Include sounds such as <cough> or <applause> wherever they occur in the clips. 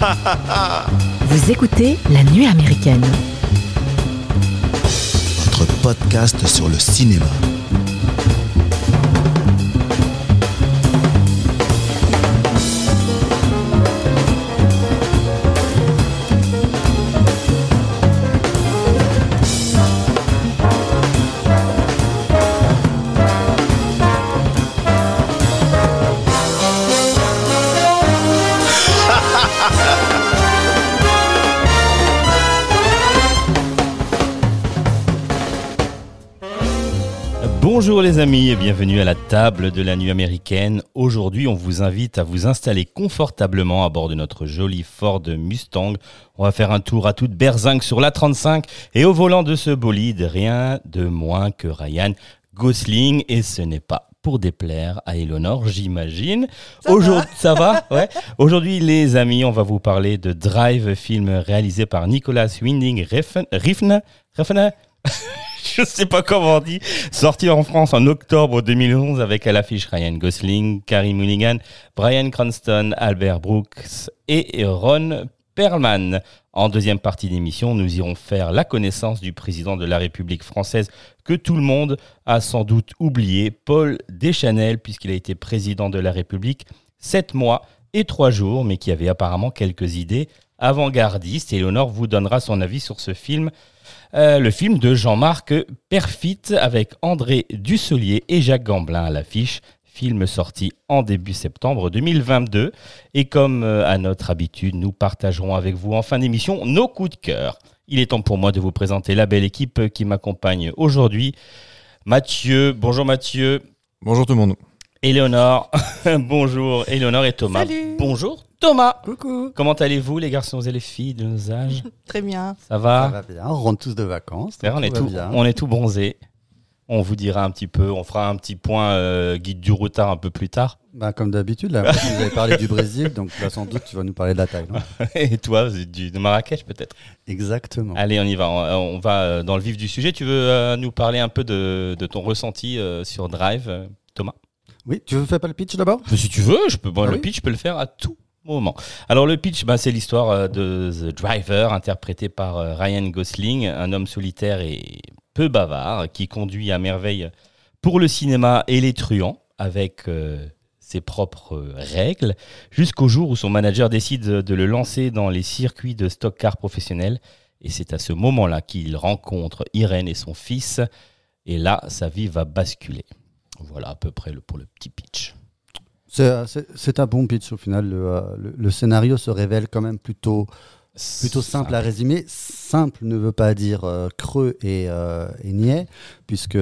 Vous écoutez La Nuit américaine. Votre podcast sur le cinéma. Bonjour les amis et bienvenue à la table de la nuit américaine. Aujourd'hui, on vous invite à vous installer confortablement à bord de notre joli Ford Mustang. On va faire un tour à toute berzingue sur la 35 et au volant de ce bolide, rien de moins que Ryan Gosling et ce n'est pas pour déplaire à Eleanor, j'imagine. Aujourd'hui, ça va Ouais. Aujourd'hui, les amis, on va vous parler de Drive, film réalisé par Nicolas Winding Refn, Refn, Refn <laughs> je sais pas comment on dit, sorti en France en octobre 2011 avec à l'affiche Ryan Gosling, Carrie Mulligan, Brian Cranston, Albert Brooks et Ron Perlman. En deuxième partie d'émission, nous irons faire la connaissance du président de la République française que tout le monde a sans doute oublié, Paul Deschanel, puisqu'il a été président de la République sept mois et trois jours, mais qui avait apparemment quelques idées avant-gardistes. Et vous donnera son avis sur ce film euh, le film de Jean-Marc Perfit avec André Dussolier et Jacques Gamblin à l'affiche. Film sorti en début septembre 2022. Et comme euh, à notre habitude, nous partagerons avec vous en fin d'émission nos coups de cœur. Il est temps pour moi de vous présenter la belle équipe qui m'accompagne aujourd'hui. Mathieu, bonjour Mathieu. Bonjour tout le monde. Éléonore, <laughs> bonjour Éléonore et Thomas. Salut. Bonjour Thomas. Coucou. Comment allez-vous les garçons et les filles de nos âges <laughs> Très bien. Ça va Ça va bien, on rentre tous de vacances. On, est tout, bien. on est tout bronzé. On vous dira un petit peu, on fera un petit point euh, guide du routard un peu plus tard. Bah, comme d'habitude, là, vous avez parlé du Brésil, donc là, sans doute, tu vas nous parler de la taille. <laughs> Et toi, du, de Marrakech peut-être? Exactement. Allez, on y va. On, on va euh, dans le vif du sujet. Tu veux euh, nous parler un peu de, de ton ressenti euh, sur Drive, Thomas? Oui, tu veux faire pas le pitch d'abord? Si tu veux, je peux, bon, Ah le oui pitch, je peux le faire à tout moment. Alors le pitch, bah, c'est l'histoire euh, de The Driver, interprété par euh, Ryan Gosling, un homme solitaire et peu bavard, qui conduit à merveille pour le cinéma et les truands, avec euh, ses propres règles, jusqu'au jour où son manager décide de le lancer dans les circuits de stock car professionnels. Et c'est à ce moment-là qu'il rencontre Irène et son fils. Et là, sa vie va basculer. Voilà à peu près le, pour le petit pitch. C'est, un bon pitch au final. Le, euh, le- le scénario se révèle quand même plutôt, plutôt simple à résumer. Simple ne veut pas dire euh, creux et, euh, et niais, puisque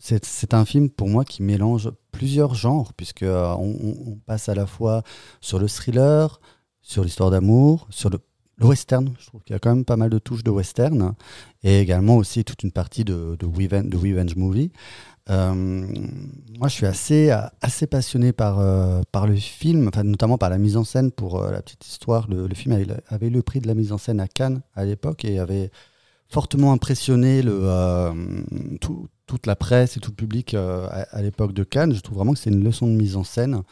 c'est, un film pour moi qui mélange plusieurs genres, puisque on, on- on passe à la fois sur le thriller, sur l'histoire d'amour, sur le, le western. Je trouve qu'il y a quand même pas mal de touches de western, et également aussi toute une partie de, de, revenge, de revenge movie. Euh, moi, je suis assez, assez passionné par, euh, par le film, enfin, notamment par la mise en scène. Pour euh, la petite histoire, le, film avait, avait le prix de la mise en scène à Cannes à l'époque et avait fortement impressionné le, tout- toute la presse et tout le public à, l'époque de Cannes. Je trouve vraiment que c'est une leçon de mise en scène.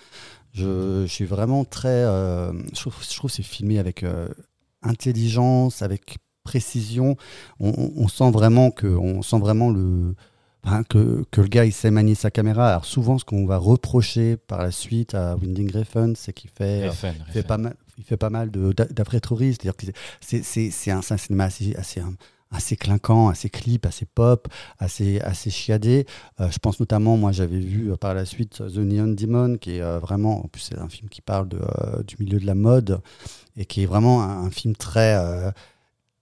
Je, suis vraiment très. je, trouve, que c'est filmé avec intelligence, avec précision. On, on- on sent vraiment que, on sent vraiment le, Enfin, que, que le gars il sait manier sa caméra. Alors souvent ce qu'on va reprocher par la suite à Winding Refn, c'est qu'il fait, Refn, il fait pas mal, il fait pas mal de d'a- d'après-touristes. C'est-à-dire que c'est c'est c'est un, un cinéma assez assez assez clinquant, assez clip, assez pop, assez assez chiadé. Euh, je pense notamment, moi j'avais vu euh, par la suite The Neon Demon, qui est euh, vraiment, en plus c'est un film qui parle de, euh, du milieu de la mode et qui est vraiment un, un film très euh,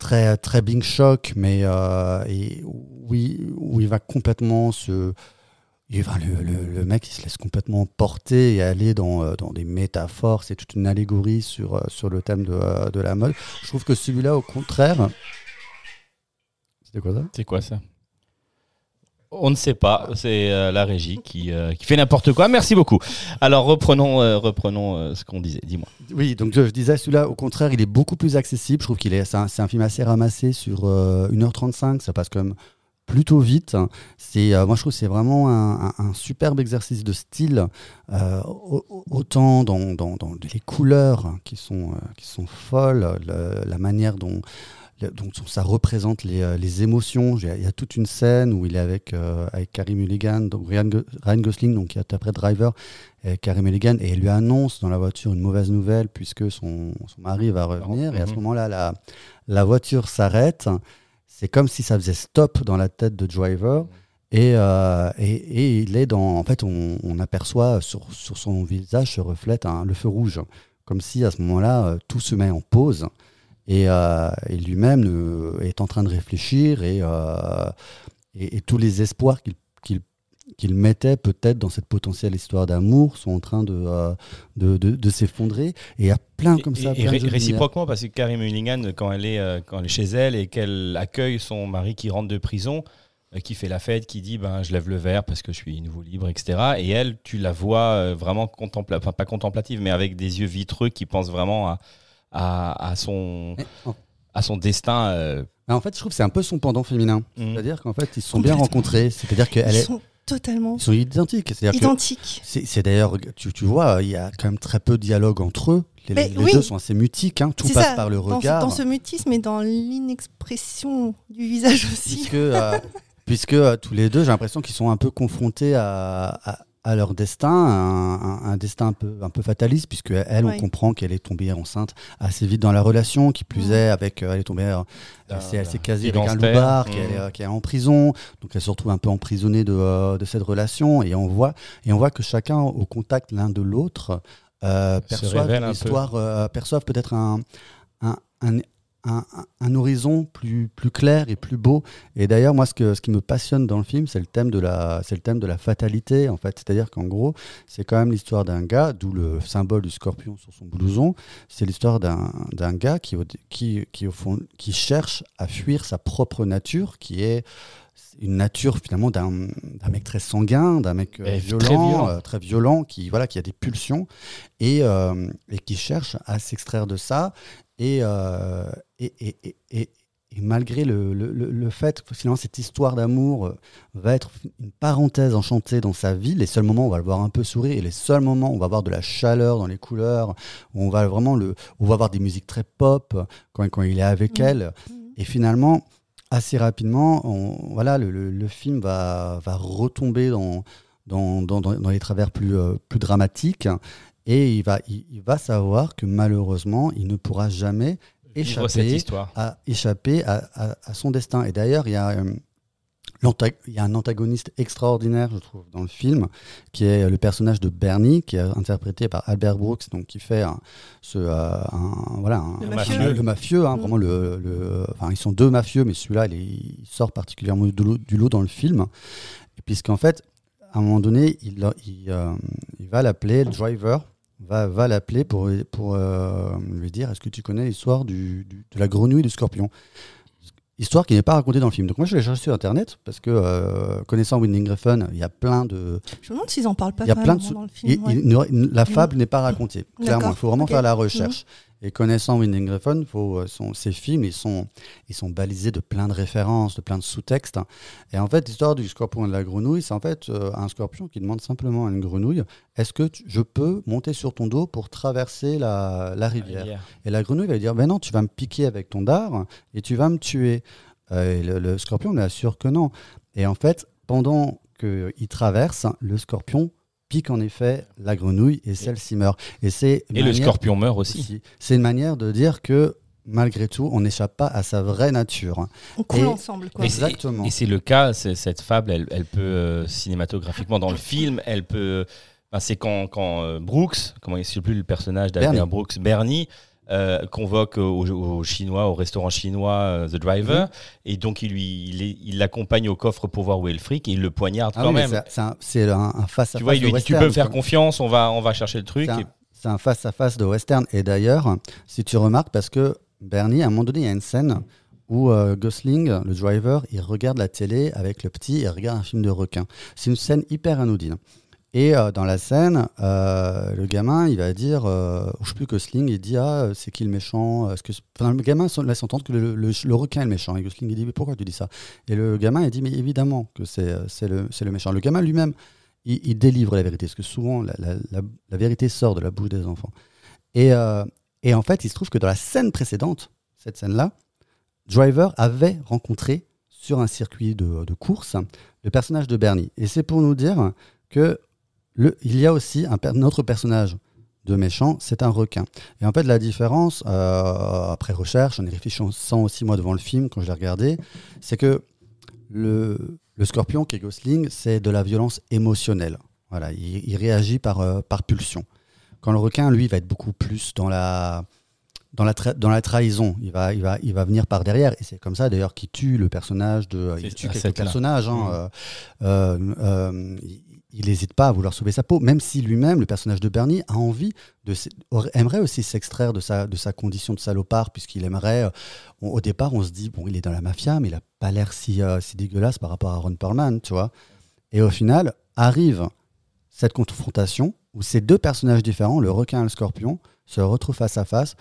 très très Bing Shock, mais euh, et où, il, où il va complètement se le, le- le mec il se laisse complètement porter et aller dans, euh, dans des métaphores, c'est toute une allégorie sur, euh, sur le thème de, de la mode. Je trouve que celui-là, au contraire. C'était quoi ça? C'est quoi ça? On ne sait pas, c'est euh, la régie qui, euh, qui fait n'importe quoi. Merci beaucoup. Alors reprenons, euh, reprenons ce qu'on disait. Dis-moi. Oui, donc je, disais, celui-là, au contraire, il est beaucoup plus accessible. Je trouve qu'il est, c'est un, film assez ramassé sur euh, 1h35. Ça passe quand même plutôt vite. C'est, moi, je trouve que c'est vraiment un, superbe exercice de style, au- au- autant dans, dans- dans les couleurs qui sont, qui sont folles, le- la manière dont, dont ça représente les, euh, les émotions. Il y, a, toute une scène où il est avec, euh, avec Carey Mulligan, donc Ryan, Ryan Gosling, donc qui interprète Driver, et Carey Mulligan, et elle lui annonce dans la voiture une mauvaise nouvelle puisque son, son mari va revenir. Et à ce Mhm. moment-là, la, la voiture s'arrête. C'est comme si ça faisait stop dans la tête de Driver. Et, euh, et, et il est dans. En fait, on, on aperçoit sur, sur son visage se reflète le feu rouge. Comme si à ce moment-là, euh, tout se met en pause. Et, euh, et lui-même est en train de réfléchir et, euh, et, et tous les espoirs qu'il qu'il qu'il mettait peut-être dans cette potentielle histoire d'amour sont en train de, euh, de, de, de s'effondrer. Et il y a plein comme ça. et, ré- réciproquement, parce que Carrie Mulligan, quand elle, est, euh, quand elle est chez elle et qu'elle accueille son mari qui rentre de prison, euh, qui fait la fête, qui dit ben, je lève le verre parce que je suis nouveau libre, etc. Et elle, tu la vois vraiment contemplative, enfin pas contemplative, mais avec des yeux vitreux qui pensent vraiment à, à, à son, en- à son destin. euh, mais en fait, je trouve que c'est un peu son pendant féminin. Mhm. C'est-à-dire qu'en fait, ils se sont bien rencontrés. C'est-à-dire Ils qu'elle est. sont totalement Ils sont identiques. Identiques. c'est d'ailleurs, tu, tu vois, il y a quand même très peu de dialogue entre eux. Les, Mais les oui. deux sont assez mutiques. hein. Tout passe ça, par le dans ce- regard. Dans, ce mutisme et dans l'inexpression du visage aussi. puisque, euh, <laughs> puisque euh, tous les deux, j'ai l'impression qu'ils sont un peu confrontés à, à- à leur destin, un, un- un destin un peu, un peu fataliste, puisque elle, Ouais. on comprend qu'elle est tombée enceinte assez vite dans la relation, qui plus Ouais. est, avec, euh, elle est tombée, euh, elle s'est- elle s'est d'un casée avec un loupard qui, est, euh, qui est en prison, donc elle se retrouve un peu emprisonnée de, euh, de cette relation, et on voit, et on voit que chacun, au contact l'un de l'autre, euh, Se perçoivent euh, peut-être un, un, un, horizon plus, plus clair et plus beau. Et d'ailleurs, moi, ce, que, ce qui me passionne dans le film, c'est le thème de la, c'est le thème de la fatalité, en fait. C'est-à-dire qu'en gros, c'est quand même l'histoire d'un gars, d'où le symbole du scorpion sur son blouson. C'est l'histoire d'un, d'un gars qui, qui, qui, au fond, qui cherche à fuir sa propre nature, qui est une nature finalement d'un, d'un mec très sanguin, d'un mec euh, Et violent, très violent. euh, très violent, qui voilà, qui a des pulsions et, euh, et qui cherche à s'extraire de ça. Et, euh, et, et, et, et- malgré le, le, le- fait que finalement cette histoire d'amour euh, va être une parenthèse enchantée dans sa vie, les seuls moments où on va le voir un peu sourire et les seuls moments où on va avoir de la chaleur dans les couleurs, où on va vraiment le, où on va avoir des musiques très pop quand, quand il est avec Mhm. elle. Et finalement, assez rapidement, on- voilà, le, le- le film va, va retomber dans, dans, dans, dans- dans les travers plus, euh, plus dramatiques. Et il va, il, il va savoir que malheureusement, il ne pourra jamais cette échapper histoire. à, échapper à, à- à son destin. Et d'ailleurs, il y a... euh, il y a un antagoniste extraordinaire, je trouve, dans le film, qui est le personnage de Bernie, qui est interprété par Albert Brooks, donc qui fait un, ce, euh, un- voilà, un- Le mafieux. mafieux. le mafieux, hein, Mm. vraiment le, le- enfin ils sont deux mafieux, mais celui-là il, sort particulièrement du lot, du lot dans le film, puisqu'en fait à un moment donné il, il, euh, il va l'appeler, le driver va, va l'appeler pour, pour euh, lui dire est-ce que tu connais l'histoire du, du- de la grenouille du scorpion? Histoire qui n'est pas racontée dans le film. Donc moi je l'ai cherché sur internet parce que euh, connaissant Winding Refn, il y a plein de, Je me demande s'ils en parlent pas il y a plein de dans le il- film. ouais. il ne- la fable n'est pas racontée. Clairement, il faut vraiment faire la recherche. Et connaissant Winding Refn, faut, son- ces films, ils sont, ils sont balisés de plein de références, de plein de sous-textes. Et en fait, l'histoire du scorpion et de la grenouille, c'est en fait euh, un scorpion qui demande simplement à une grenouille Est-ce que tu- je peux monter sur ton dos pour traverser la, la rivière Et la grenouille va lui dire Ben non, tu vas me piquer avec ton dard et tu vas me tuer. Euh, et le, le scorpion lui assure que non. Et en fait, pendant qu'il traverse, le scorpion pique en effet la grenouille et celle-ci meurt. Et, c'est Et le scorpion meurt aussi. aussi. C'est une manière de dire que malgré tout, on n'échappe pas à sa vraie nature. On coule Et- ensemble. Quoi. Exactement. Et c'est le cas, c'est- cette fable, elle, elle peut euh, cinématographiquement dans le film, elle peut. c'est quand, quand euh, Brooks, comment il ne sais plus le personnage d'Albert. Brooks, Bernie, euh, convoque au, au chinois, au restaurant chinois euh, The Driver, Mhm. et donc il lui, il l'accompagne au coffre pour voir où est le fric, et il le poignarde Ah quand oui, même. c'est- un- un, un face à Tu vois, il lui dit tu peux me faire confiance, on va, on va chercher le truc. C'est un, et- c'est un face-à-face de western. Et d'ailleurs, si tu remarques, parce que Bernie, à un moment donné, il y a une scène où euh, Gosling, le driver, il regarde la télé avec le petit et il regarde un film de requin. C'est une scène hyper anodine. Et euh, dans la scène, euh, le gamin, il va dire, euh, je sais plus Gosling, il dit ah c'est qui le méchant que enfin, le gamin laisse entendre que le, requin est le méchant. Et Gosling il dit mais pourquoi tu dis ça? Et le gamin il dit mais évidemment que c'est euh, le le méchant. Le gamin lui-même il, délivre la vérité parce que souvent la, vérité sort de la bouche des enfants. Et euh, et en fait il se trouve que dans la scène précédente, cette scène-là, Driver avait rencontré sur un circuit de, de course le personnage de Bernie. Et c'est pour nous dire que le, il y a aussi un, notre personnage de méchant, c'est un requin. Et en fait, la différence, euh, après recherche, en y réfléchissant aussi moi devant le film, quand je l'ai regardé, c'est que le, le scorpion qui est Gosling, c'est de la violence émotionnelle. Voilà, il, il réagit par, euh, par pulsion. Quand le requin, lui, va être beaucoup plus dans la, dans la, dans la trahison. Il va, il, va, il va venir par derrière. Et c'est comme ça, d'ailleurs, qu'il tue le personnage de. Il tue quelques personnages. hein, Mhm. euh, euh, euh, il- n'hésite pas à vouloir sauver sa peau, même si lui-même, le personnage de Bernie, a envie de, aimerait aussi s'extraire de sa, de sa condition de salopard, puisqu'il aimerait. euh, au départ, on se dit, bon, il est dans la mafia, mais il n'a pas l'air si, euh, si dégueulasse par rapport à Ron Perlman, tu vois. Et au final, arrive cette confrontation où ces deux personnages différents, le requin et le scorpion, se retrouvent face à face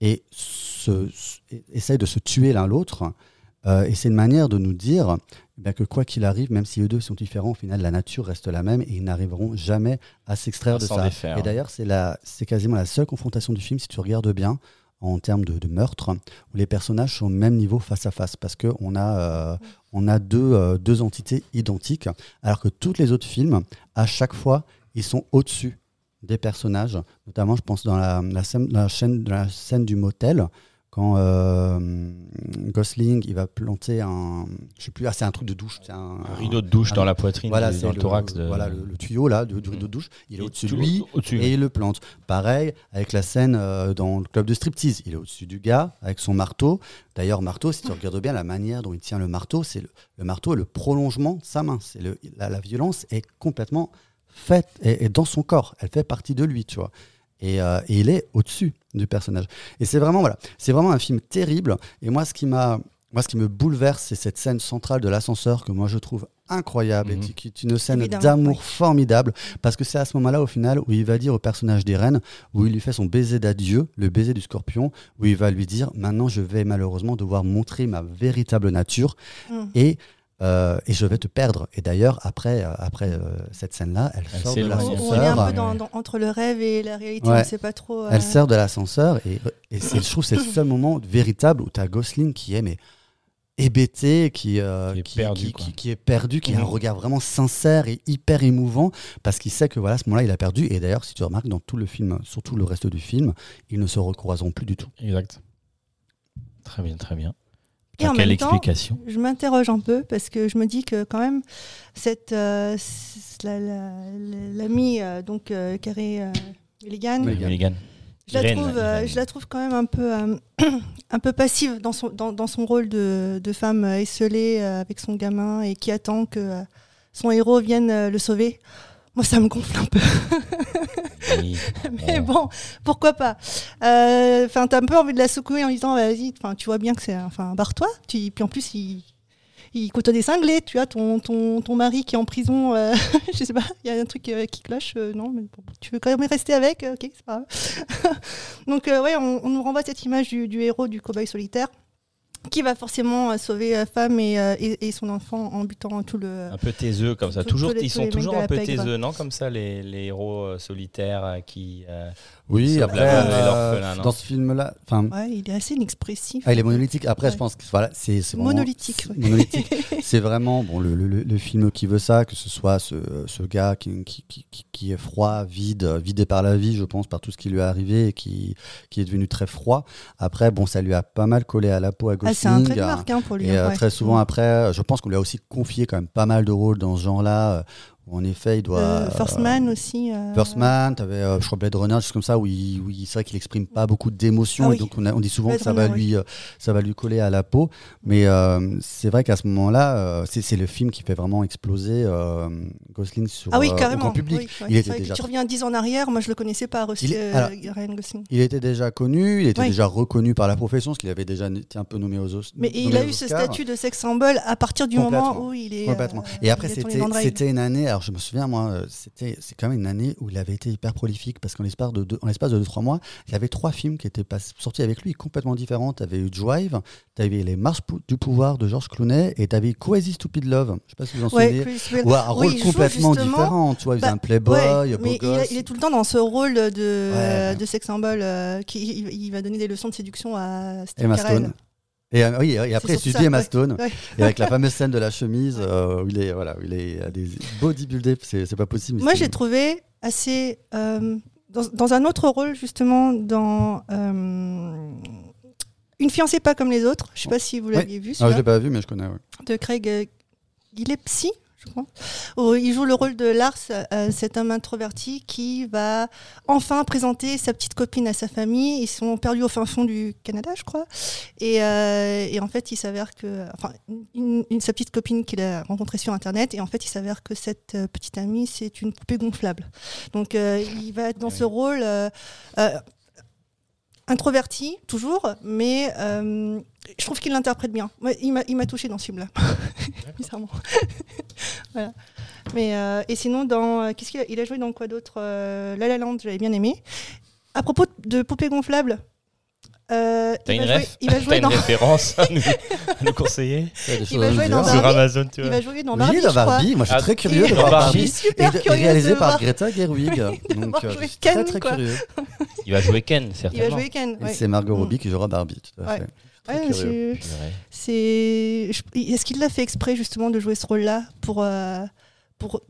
et se, et- essayent de se tuer l'un l'autre. Euh, et c'est une manière de nous dire eh que quoi qu'il arrive, même si eux deux sont différents, au final, la nature reste la même et ils n'arriveront jamais à s'extraire de ça. défaire. Et d'ailleurs, c'est la- c'est quasiment la seule confrontation du film, si tu regardes bien, en termes de, de meurtre, où les personnages sont au même niveau face à face, parce qu'on a, euh, on a deux, euh, deux entités identiques, alors que tous les autres films, à chaque fois, ils sont au-dessus des personnages, notamment je pense dans la, la scène, la chaîne, dans la scène du motel, quand euh, Gosling il va planter un, je sais plus, ah, c'est un truc de douche, c'est un, Un rideau de douche un- dans la poitrine, voilà, dans c'est le, thorax. De... voilà le, le tuyau là du, du rideau de douche, il est au-dessus de lui et il le plante. Pareil avec la scène euh, dans le club de striptease, il est au-dessus du gars avec son marteau. D'ailleurs marteau, si tu regardes bien la manière dont il tient le marteau, c'est le, le marteau est le prolongement de sa main. C'est la violence est complètement faite et, et dans son corps, elle fait partie de lui, tu vois. Et, euh, et il est au-dessus du personnage. Et c'est vraiment voilà, c'est vraiment un film terrible. Et moi, ce qui m'a, moi, ce qui me bouleverse, c'est cette scène centrale de l'ascenseur que moi je trouve incroyable et Mhm. qui, est une scène d'amour oui. formidable parce que c'est à ce moment-là, au final, où il va dire au personnage d'Irène, où il lui fait son baiser d'adieu, le baiser du scorpion, où il va lui dire Maintenant, je vais malheureusement devoir montrer ma véritable nature Mm. et, euh, et je vais te perdre. Et d'ailleurs, après, euh, après euh, cette scène-là, elle, Elle sort de s'éloigne. On, est un l'ascenseur. peu dans, dans- entre le rêve et la réalité, Ouais. on ne sait pas trop. euh, Elle sort de l'ascenseur et, je trouve que c'est le seul moment véritable où tu as Gosling qui est mais, hébété, qui, euh, Qui est qui, perdu, qui- quoi. qui- qui est perdu, qui a un Mhm. regard vraiment sincère et hyper émouvant parce qu'il sait que voilà, à ce moment-là, il a perdu. Et d'ailleurs, si tu remarques dans tout le film, surtout le reste du film, ils ne se recroiseront plus du tout. Exact. Très bien, très bien. Et en quelle même temps, explication? Je m'interroge un peu parce que je me dis que quand même cette euh, c- la- la- euh, donc euh, Carrie euh, Mulligan, je la Irène, trouve euh, je la trouve quand même un peu <clears throat> un peu passive dans son dans, dans son rôle de, de femme esselée avec son gamin et qui attend que son héros vienne le sauver. Moi, ça me gonfle un peu. <laughs> Oui. <laughs> Mais bon, pourquoi pas Euh, Enfin, t'as un peu envie de la secouer en disant, vas-y, enfin, tu vois bien que c'est, enfin, barre-toi. Puis en plus, il, il côtoie des cinglés. Tu as ton, ton, ton mari qui est en prison. euh, <laughs> je sais pas, il y a un truc euh, qui cloche. euh, non, mais bon, tu veux quand même rester avec Ok, c'est pas grave. <laughs> Donc, ouais, on, on nous renvoie cette image du, du héros du cow-boy solitaire qui va forcément euh, sauver euh, femme et, euh, et, et son enfant en butant tout le. Un peu taiseux comme ça. Toujours, tous les- ils sont toujours un peu taiseux, non Comme ça, les, les héros solitaires qui. euh, Oui, Sauf après, euh, dans ce film-là, enfin, Ouais, il est assez inexpressif. ah, il est monolithique. Après, Ouais. je pense que voilà, c'est Monolithique, <laughs> c'est vraiment bon, le, le- le film qui veut ça, que ce soit ce, ce gars qui, qui, qui- qui- est froid, vide, vidé par la vie, je pense, par tout ce qui lui est arrivé et qui, qui est devenu très froid. Après, bon, ça lui a pas mal collé à la peau à Gosling. Ah, c'est un trait de marque hein, pour lui. Et euh, ouais. très souvent après, je pense qu'on lui a aussi confié quand même pas mal de rôles dans ce genre-là. Euh, où en effet, il doit. Euh, First Man aussi. euh, First Man, t'avais, euh, je crois, Blade Runner, choses comme ça, où, il, où il- c'est vrai qu'il exprime pas beaucoup d'émotions, Ah oui. et donc on, a- on dit souvent Blade que ça va, lui, euh, ça va lui coller à la peau. Mais euh, c'est vrai qu'à ce moment-là, euh, c'est, le film qui fait vraiment exploser euh, Gosling sur Ah oui, euh, au carrément. grand public. Oui, ouais. Il C'est était vrai que déjà tu reviens dix ans en arrière, moi je le connaissais pas, aussi, Il euh, alors- Ryan Gosling. Il était déjà connu, il était déjà reconnu par la profession, parce qu'il avait déjà été un peu nommé aux Oscars. Mais il a eu ce statut de sex symbol à partir du moment où il est. Complètement. euh, Et après, c'était une année. Alors je me souviens, moi, euh, c'était, c'est quand même une année où il avait été hyper prolifique parce qu'en l'espace de deux, en l'espace de 2-3 mois, il y avait trois films qui étaient pas, sortis avec lui complètement différents. Tu avais eu Drive, tu avais Les Marches du pouvoir de George Clooney et tu avais Crazy Stupid Love. Je sais pas si vous en Ouais, souvenez. Ou un rôle Oui, complètement différent. Tu vois, il faisait Bah, un playboy, Ouais, beau mais il, gosse. il est tout le temps dans ce rôle de, Ouais. de sex symbol euh, qui il, il va donner des leçons de séduction à Steve Emma Carell. Stone. Et, euh, oui, et après, Emma. Stone. Ouais. Et avec la fameuse scène de la chemise euh, où il est, voilà, où il est à des bodybuildés, c'est, pas possible. Moi, j'ai trouvé assez. euh, dans, dans un autre rôle, justement, dans. euh, une fiancée pas comme les autres. Je sais pas si vous l'aviez vu. Ah, je l'ai pas vu, mais je connais. ouais. de Craig Gillespie, je crois. où il joue le rôle de Lars, euh, cet homme introverti qui va enfin présenter sa petite copine à sa famille. Ils sont perdus au fin fond du Canada, je crois. Et, euh, et en fait, il s'avère que, enfin, une, une- sa petite copine qu'il a rencontrée sur Internet, et en fait, il s'avère que cette euh, petite amie, c'est une poupée gonflable. Donc, euh, il va être dans ce rôle. Introverti, toujours, mais euh, je trouve qu'il l'interprète bien. Il m'a- il m'a touché dans ce film-là, <laughs> bizarrement. Voilà. Mais, euh, et sinon, dans euh, qu'est-ce qu'il a, il a joué dans quoi d'autre Euh, La La Land, j'avais bien aimé. À propos de poupées gonflables, euh, T'as il, une va jouer, ref il va <laughs> T'as jouer une dans, référence à nous, <laughs> à nous conseiller Il va jouer dans Sur Barbie Amazon, tu il va jouer dans Oui, Barbie, dans je crois. Barbie. Moi, je suis Ah, très curieux de dans voir Barbie. Super et de- curieuse réalisé de par voir. Greta Gerwig. <laughs> Donc, euh, je suis Ken, très, très quoi. curieux. Il va jouer Ken, Il va certainement. jouer Ken. Et c'est Margot Mm. Robbie qui jouera Barbie, tout à fait. Ouais, C'est Est-ce qu'il l'a fait exprès justement de jouer ce rôle-là pour euh, pour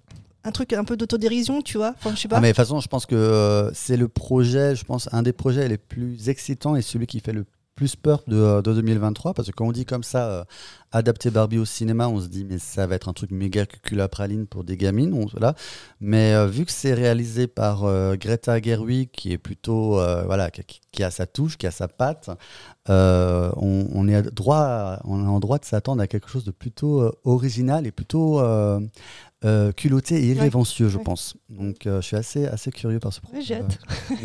un truc un peu d'autodérision, tu vois? Enfin, je sais pas. Ah, mais de toute façon, je pense que euh, c'est le projet, je pense, un des projets les plus excitants et celui qui fait le plus peur de, euh, de 2023. Parce que quand on dit comme ça, euh, adapter Barbie au cinéma, on se dit, mais ça va être un truc méga cuculapraline pour des gamines. on- voilà. Mais euh, vu que c'est réalisé par euh, Greta Gerwig, qui est plutôt, voilà, qui, qui a sa touche, qui a sa patte, euh, on, on est à droit, à- on est en droit de s'attendre à quelque chose de plutôt euh, original et plutôt euh, euh, culotté et irrévérencieux, je ouais. pense. Donc, euh, je suis assez, assez curieux par ce projet. Ouais, j'ai hâte. <laughs>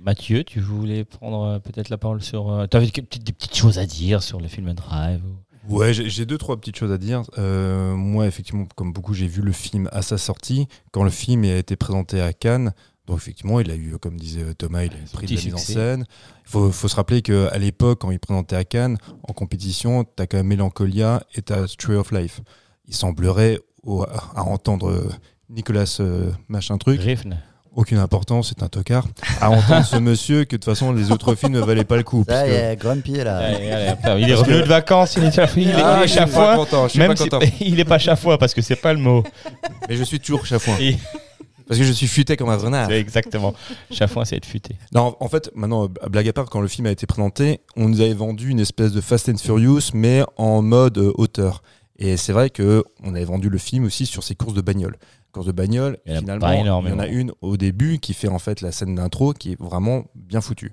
Mathieu, tu voulais prendre euh, peut-être la parole sur. tu avais des petites, des petites choses à dire sur le film Drive ou- Ouais, j'ai j'ai deux, trois petites choses à dire. Euh, moi, effectivement, comme beaucoup, j'ai vu le film à sa sortie, quand le film a été présenté à Cannes. Effectivement, il a eu, comme disait Thomas, il a eu Son pris de la mise en scène. Il faut, faut se rappeler qu'à l'époque, quand il présentait à Cannes, en compétition, tu as quand même Mélancolia et tu as Tree of Life. Il semblerait, au- à entendre euh, Nicolas euh, machin truc, aucune importance, c'est un tocard, à entendre ce monsieur que de toute façon, les autres films ne valaient pas le coup. Ça y puisque- est, Grumpy là. Allez, allez, hop, il est revenu de vacances, il est, il est, Ah, il est pas chafouin. content, je suis Même pas si- content. <laughs> il est pas chafouin parce que c'est pas le mot. Mais je suis toujours chafouin. Et- Parce que je suis futé comme un renard. Exactement. Chafouin, c'est être futé. Non, en fait, maintenant, blague à part, quand le film a été présenté, on nous avait vendu une espèce de Fast and Furious, mais en mode euh, auteur. Et c'est vrai que on avait vendu le film aussi sur ses courses de bagnole. Courses de bagnole, Il y finalement, il y en a une au début qui fait en fait la scène d'intro qui est vraiment bien foutue.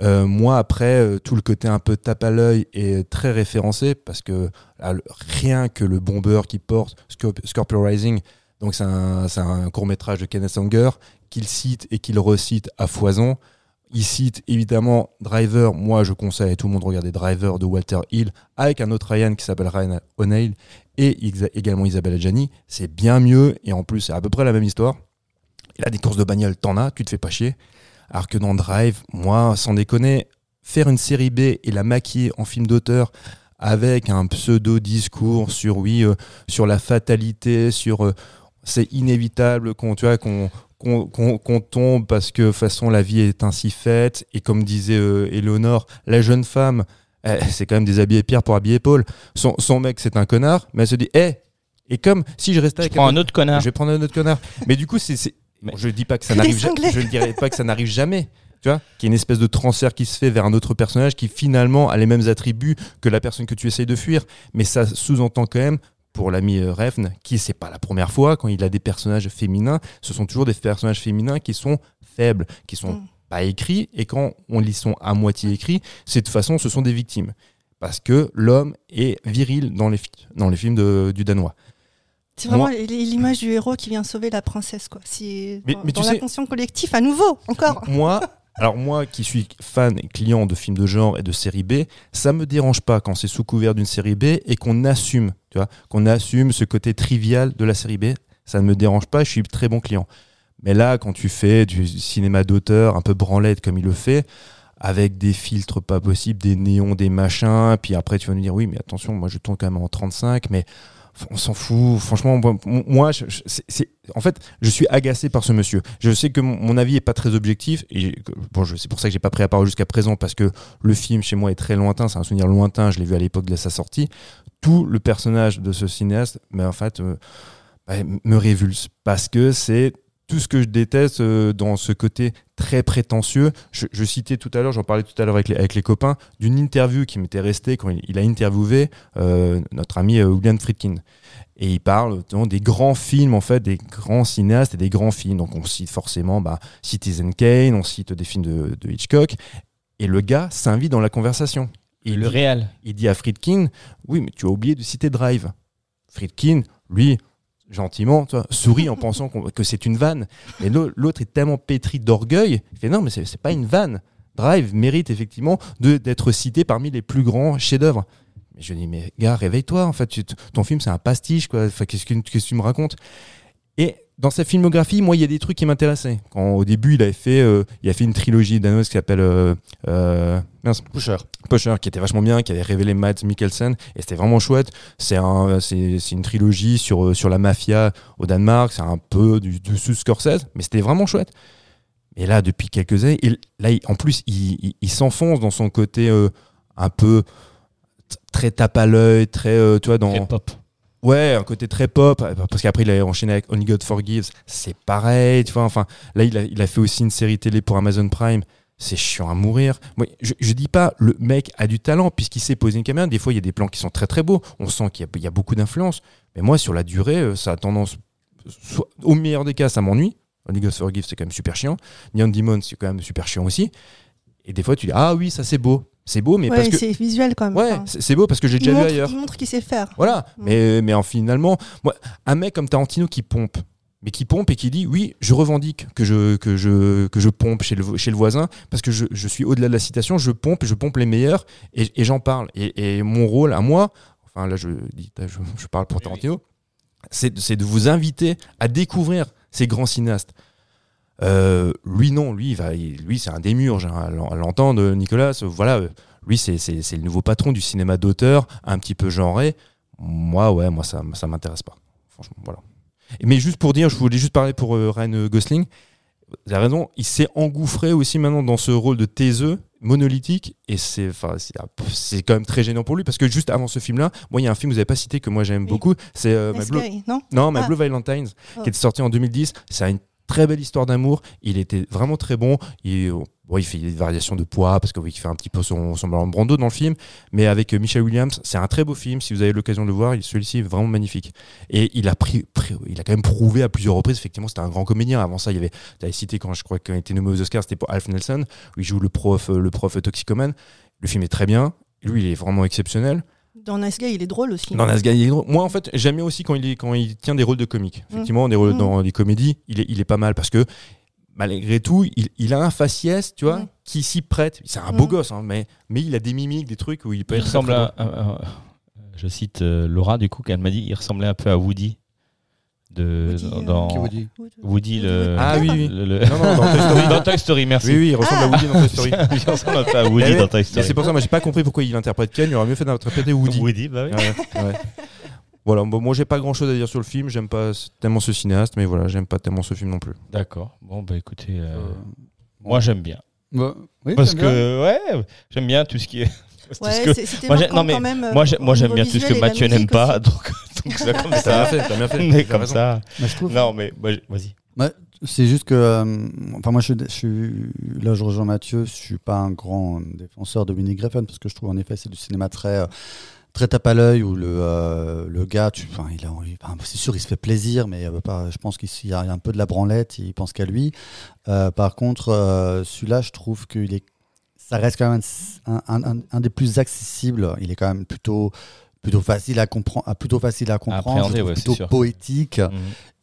Euh, moi, après, euh, tout le côté un peu tape à l'œil est très référencé parce que là, rien que le bomber qui porte Scorp- Scorpio Rising, donc c'est un, court métrage de Kenneth Anger qu'il cite et qu'il recite à foison. Il cite évidemment Driver. Moi, je conseille à tout le monde de regarder Driver de Walter Hill avec un autre Ryan qui s'appelle Ryan O'Neill et également Isabelle Adjani. C'est bien mieux et en plus, c'est à peu près la même histoire. Et là, des courses de bagnole, t'en as, tu te fais pas chier. Alors que dans Drive, moi, sans déconner, faire une série B et la maquiller en film d'auteur avec un pseudo discours sur oui, euh, sur la fatalité, sur euh, c'est inévitable qu'on tu vois qu'on qu'on qu'on- qu'on tombe parce que de toute façon la vie est ainsi faite et comme disait euh, Eleonore, la jeune femme, eh, <laughs> c'est quand même déshabiller Pierre pour habiller Paul. Son, son mec c'est un connard, mais elle se dit, hé, et comme si je restais Je avec prends un autre connard. je vais prendre un autre connard. Mais du coup, c'est, <laughs> bon, je dis pas que ça Des n'arrive, ja- cinglés. je ne dirais pas que ça n'arrive jamais. Tu vois, qu'il y a une espèce de transfert qui se fait vers un autre personnage qui finalement a les mêmes attributs que la personne que tu essayes de fuir. Mais ça sous-entend quand même, pour l'ami euh, Refn, qui c'est pas la première fois quand il a des personnages féminins, ce sont toujours des personnages féminins qui sont faibles, qui sont Mm. pas écrits. Et quand on les sont à moitié écrits, c'est de toute façon, ce sont des victimes. Parce que l'homme est viril dans les, dans les films de- du Danois. C'est vraiment Moi- l'image du héros qui vient sauver la princesse, quoi. Si Mais- dans, mais tu dans sais- l'inconscient collectif, à nouveau, encore. moi, alors moi qui suis fan et client de films de genre et de série B, ça me dérange pas quand c'est sous couvert d'une série B et qu'on assume, tu vois, qu'on assume ce côté trivial de la série B. ça ne me dérange pas, je suis très bon client. Mais là, quand tu fais du cinéma d'auteur un peu branlette comme il le fait, avec des filtres pas possibles, des néons, des machins, puis après tu vas nous dire oui, mais attention, moi je tourne quand même en 35, mais on s'en fout. Franchement, moi, en fait, je suis agacé par ce monsieur. Je sais que mon, avis est pas très objectif, et bon, c'est pour ça que j'ai pas pris la parole jusqu'à présent, parce que le film chez moi est très lointain, c'est un souvenir lointain, je l'ai vu à l'époque de sa sortie. Tout le personnage de ce cinéaste, mais en fait, euh, bah, me révulse, parce que c'est tout ce que je déteste euh, dans ce côté très prétentieux. Je, je citais tout à l'heure, j'en parlais tout à l'heure avec les, avec les copains, d'une interview qui m'était restée quand il, il a interviewé euh, notre ami euh, William Friedkin. Et il parle des grands films, en fait, des grands cinéastes et des grands films. Donc on cite forcément bah, Citizen Kane, on cite des films de, de Hitchcock. Et le gars s'invite dans la conversation. Et il le dit- réel. il dit à Friedkin, oui, mais tu as oublié de citer Drive. Friedkin, lui, gentiment, tu vois, sourit en pensant que c'est une vanne. L'au- l'autre est tellement pétri d'orgueil, il fait non, mais c'est pas une vanne. Drive mérite effectivement d'être cité parmi les plus grands chefs-d'œuvre. Mais je dis, mais gars, réveille-toi, en fait, ton film c'est un pastiche, quoi. Enfin, Qu'est-ce que, que tu me racontes? Et dans sa filmographie, moi, il y a des trucs qui m'intéressaient. Quand au début, il avait fait, euh, il a fait une trilogie danoise qui s'appelle euh, euh, Pusher. Pusher qui était vachement bien, qui avait révélé Mads Mikkelsen et c'était vraiment chouette. C'est un, c'est, une trilogie sur, euh, sur la mafia au Danemark, c'est un peu du, du Scorsese, mais c'était vraiment chouette. Et là, depuis quelques années, il- là, il- en plus, il, il- il s'enfonce dans son côté euh, un peu très tape à l'œil, très, tu vois, dans Très pop. Ouais, un côté très pop, euh, parce qu'après il a enchaîné avec Only God Forgives, c'est pareil, tu vois, enfin, là il a, il a fait aussi une série télé pour Amazon Prime, c'est chiant à mourir. Moi, je, je dis pas le mec a du talent, puisqu'il sait poser une caméra, des fois il y a des plans qui sont très très beaux, on sent qu'il y y a beaucoup d'influence, mais moi sur la durée, euh, ça a tendance, au meilleur des cas ça m'ennuie, Only God Forgives c'est quand même super chiant, Neon Demon c'est quand même super chiant aussi, et des fois tu dis, ah oui ça c'est beau, c'est beau, mais Ouais, parce que... c'est visuel quand même. Ouais, Enfin, c'est beau parce que j'ai déjà vu ailleurs. Il montre qu'il sait faire. Voilà, mais, mais en, finalement, moi, un mec comme Tarantino qui pompe, mais qui pompe et qui dit oui, je revendique que je, que je, que je pompe chez le, vo- chez le voisin, parce que je, je suis au-delà de la citation, je pompe, je pompe les meilleurs et, et j'en parle. Et, et mon rôle à moi, enfin là je, dis, je, je parle pour Tarantino, c'est c'est de vous inviter à découvrir ces grands cinéastes. Euh, lui non, lui, il va, il- lui c'est un démurge, hein, à l'en- à l'entendre, Nicolas. euh, Voilà, euh, lui c'est le nouveau patron du cinéma d'auteur, un petit peu genré. Moi, ouais, moi ça, ça m'intéresse pas. Franchement, voilà. Mais juste pour dire, je voulais juste parler pour euh, Ryan Gosling. Vous avez raison, il s'est engouffré aussi maintenant dans ce rôle de taiseux monolithique et c'est enfin c'est quand même très gênant pour lui parce que juste avant ce film là moi il y a un film que vous avez pas cité que moi j'aime Oui. beaucoup c'est euh, My Nice Blue- non? Non, My Ah. Blue Valentines, Oh. qui est sorti en 2010. C'est une très belle histoire d'amour. Il était vraiment très bon. Il, fait des variations de poids parce que oui, il fait un petit peu son, son Brando dans le film. Mais avec euh, Michelle Williams, c'est un très beau film. Si vous avez l'occasion de le voir, celui-ci est vraiment magnifique. Et il a pris, il a quand même prouvé à plusieurs reprises. Effectivement, c'était un grand comédien. Avant ça, il avait, tu avais cité quand je crois qu'il a été nommé aux Oscars, c'était pour Alf Nelson, où il joue le prof, euh, le prof toxicomane. Le film est très bien. Lui, il est vraiment exceptionnel. Dans Nice Guy, il est drôle aussi. Dans Nas Guy, il est drôle. Moi, en fait, j'aime bien aussi quand il, est, quand il tient des rôles de comique. Mm. Effectivement, des rôles Mm. dans des comédies, il est, il est pas mal parce que malgré tout, il, il a un faciès, tu vois, Mm. qui s'y prête. C'est un beau gosse, hein, mais, mais il a des mimiques, des trucs où il peut Il être très, ressemble très à, à- à- Je cite euh, Laura, du coup, qu'elle m'a dit il ressemblait un peu à Woody. De, Woody, dans, euh, Woody, le. Ah oui, oui. le- le- Non, non, dans Toy <laughs> Story. dans Toy Story, merci. Oui, oui, il ressemble à Woody dans Toy Story. <laughs> il ressemble à Woody Eh dans Toy Story. C'est pour ça, moi, j'ai pas compris pourquoi il interprète Ken. Il aurait mieux fait d'interpréter Woody. Woody, bah oui. Ouais, ouais. Voilà, bon, moi j'ai pas grand chose à dire sur le film, j'aime pas tellement ce cinéaste, mais voilà, j'aime pas tellement ce film non plus. D'accord. Bon, bah écoutez, euh, Euh, moi j'aime bien. bah, oui, Parce bien que, ouais, j'aime bien tout ce qui est. <laughs> Ouais, que- Moi, quand même. moi, j'aime bien tout ce que Mathieu n'aime pas, donc donc c'est comme T'as ça. bien fait, t'as bien fait. Mais T'as comme raison. ça. Mais je trouve. Non, mais je- vas-y. C'est juste que, euh, enfin moi je, suis- je suis là je rejoins Mathieu, je suis pas un grand défenseur de Winnie Griffin parce que je trouve en effet c'est du cinéma très euh, très tape à l'œil où le euh, le gars, tu, enfin il a, enfin, c'est sûr il se fait plaisir mais euh, pas, je pense qu'il y a un peu de la branlette, il pense qu'à lui. Euh, par contre euh, celui-là je trouve qu'il est, ça reste quand même un, un- un- un des plus accessibles. Il est quand même plutôt plutôt facile à comprendre, plutôt facile à comprendre, appréhender, ouais, plutôt poétique. Mhm.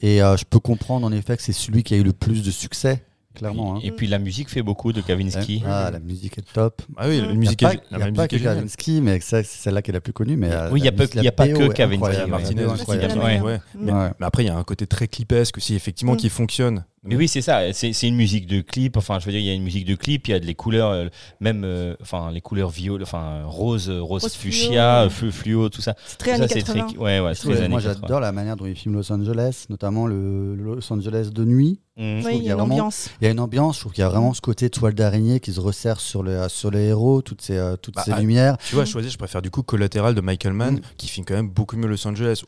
Et euh, je peux comprendre en effet que c'est celui qui a eu le plus de succès clairement. hein. Et puis la musique fait beaucoup de Kavinsky. Ah, la musique est top. Ah oui, la. Il n'y musique a pas, est, il y a pas que. Kavinsky, mais c'est celle-là qui est la plus connue. Mais euh, Oui, il y a il y a pas que Kavinsky. Martinez, ouais, meilleure. ouais. Mais, Ouais. mais après, il y a un côté très clipesque aussi, effectivement, Mm. qui fonctionne. Mais oui, c'est ça. C'est c'est une musique de clip. Enfin, je veux dire, il y a une musique de clip. Il y a de les couleurs, euh, même, euh, enfin, les couleurs violet, enfin, rose, euh, rose, Rose fuchsia, fluo. flu- fluo, tout ça. C'est très Tout années ça, c'est 80. très, ouais, ouais, les années moi 80. j'adore la manière dont il filme Los Angeles, notamment le Los Angeles de nuit. Trouve Oui, il y y a une vraiment- ambiance. Il y a une ambiance, je trouve qu'il y a vraiment ce côté toile d'araignée qui se resserre sur le, sur les héros, toutes ces, euh, toutes Bah, ces ah, lumières. Tu vois, choisir, je préfère du coup Collateral de Michael Mann, Mm. qui filme quand même beaucoup mieux Los Angeles.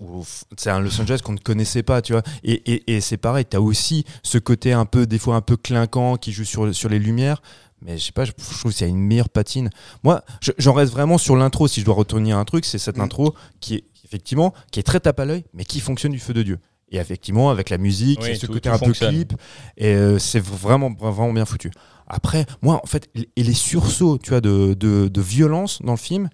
C'est un Los Angeles qu'on ne connaissait pas, tu vois. Et, et, et c'est pareil, tu as aussi ce côté un peu, des fois un peu clinquant, qui joue sur, sur les lumières. Mais je sais pas, je, je trouve qu'il y a une meilleure patine. Moi, je- j'en reste vraiment sur l'intro. Si je dois retenir un truc, c'est cette Mm. intro qui est effectivement qui est très tape à l'œil, mais qui fonctionne du feu de Dieu. Et effectivement, avec la musique, Oui, ce tout- côté tout un peu clip, et euh, c'est vraiment, vraiment bien foutu. Après, moi, en fait, et les sursauts, tu vois, de, de, de violence dans le film,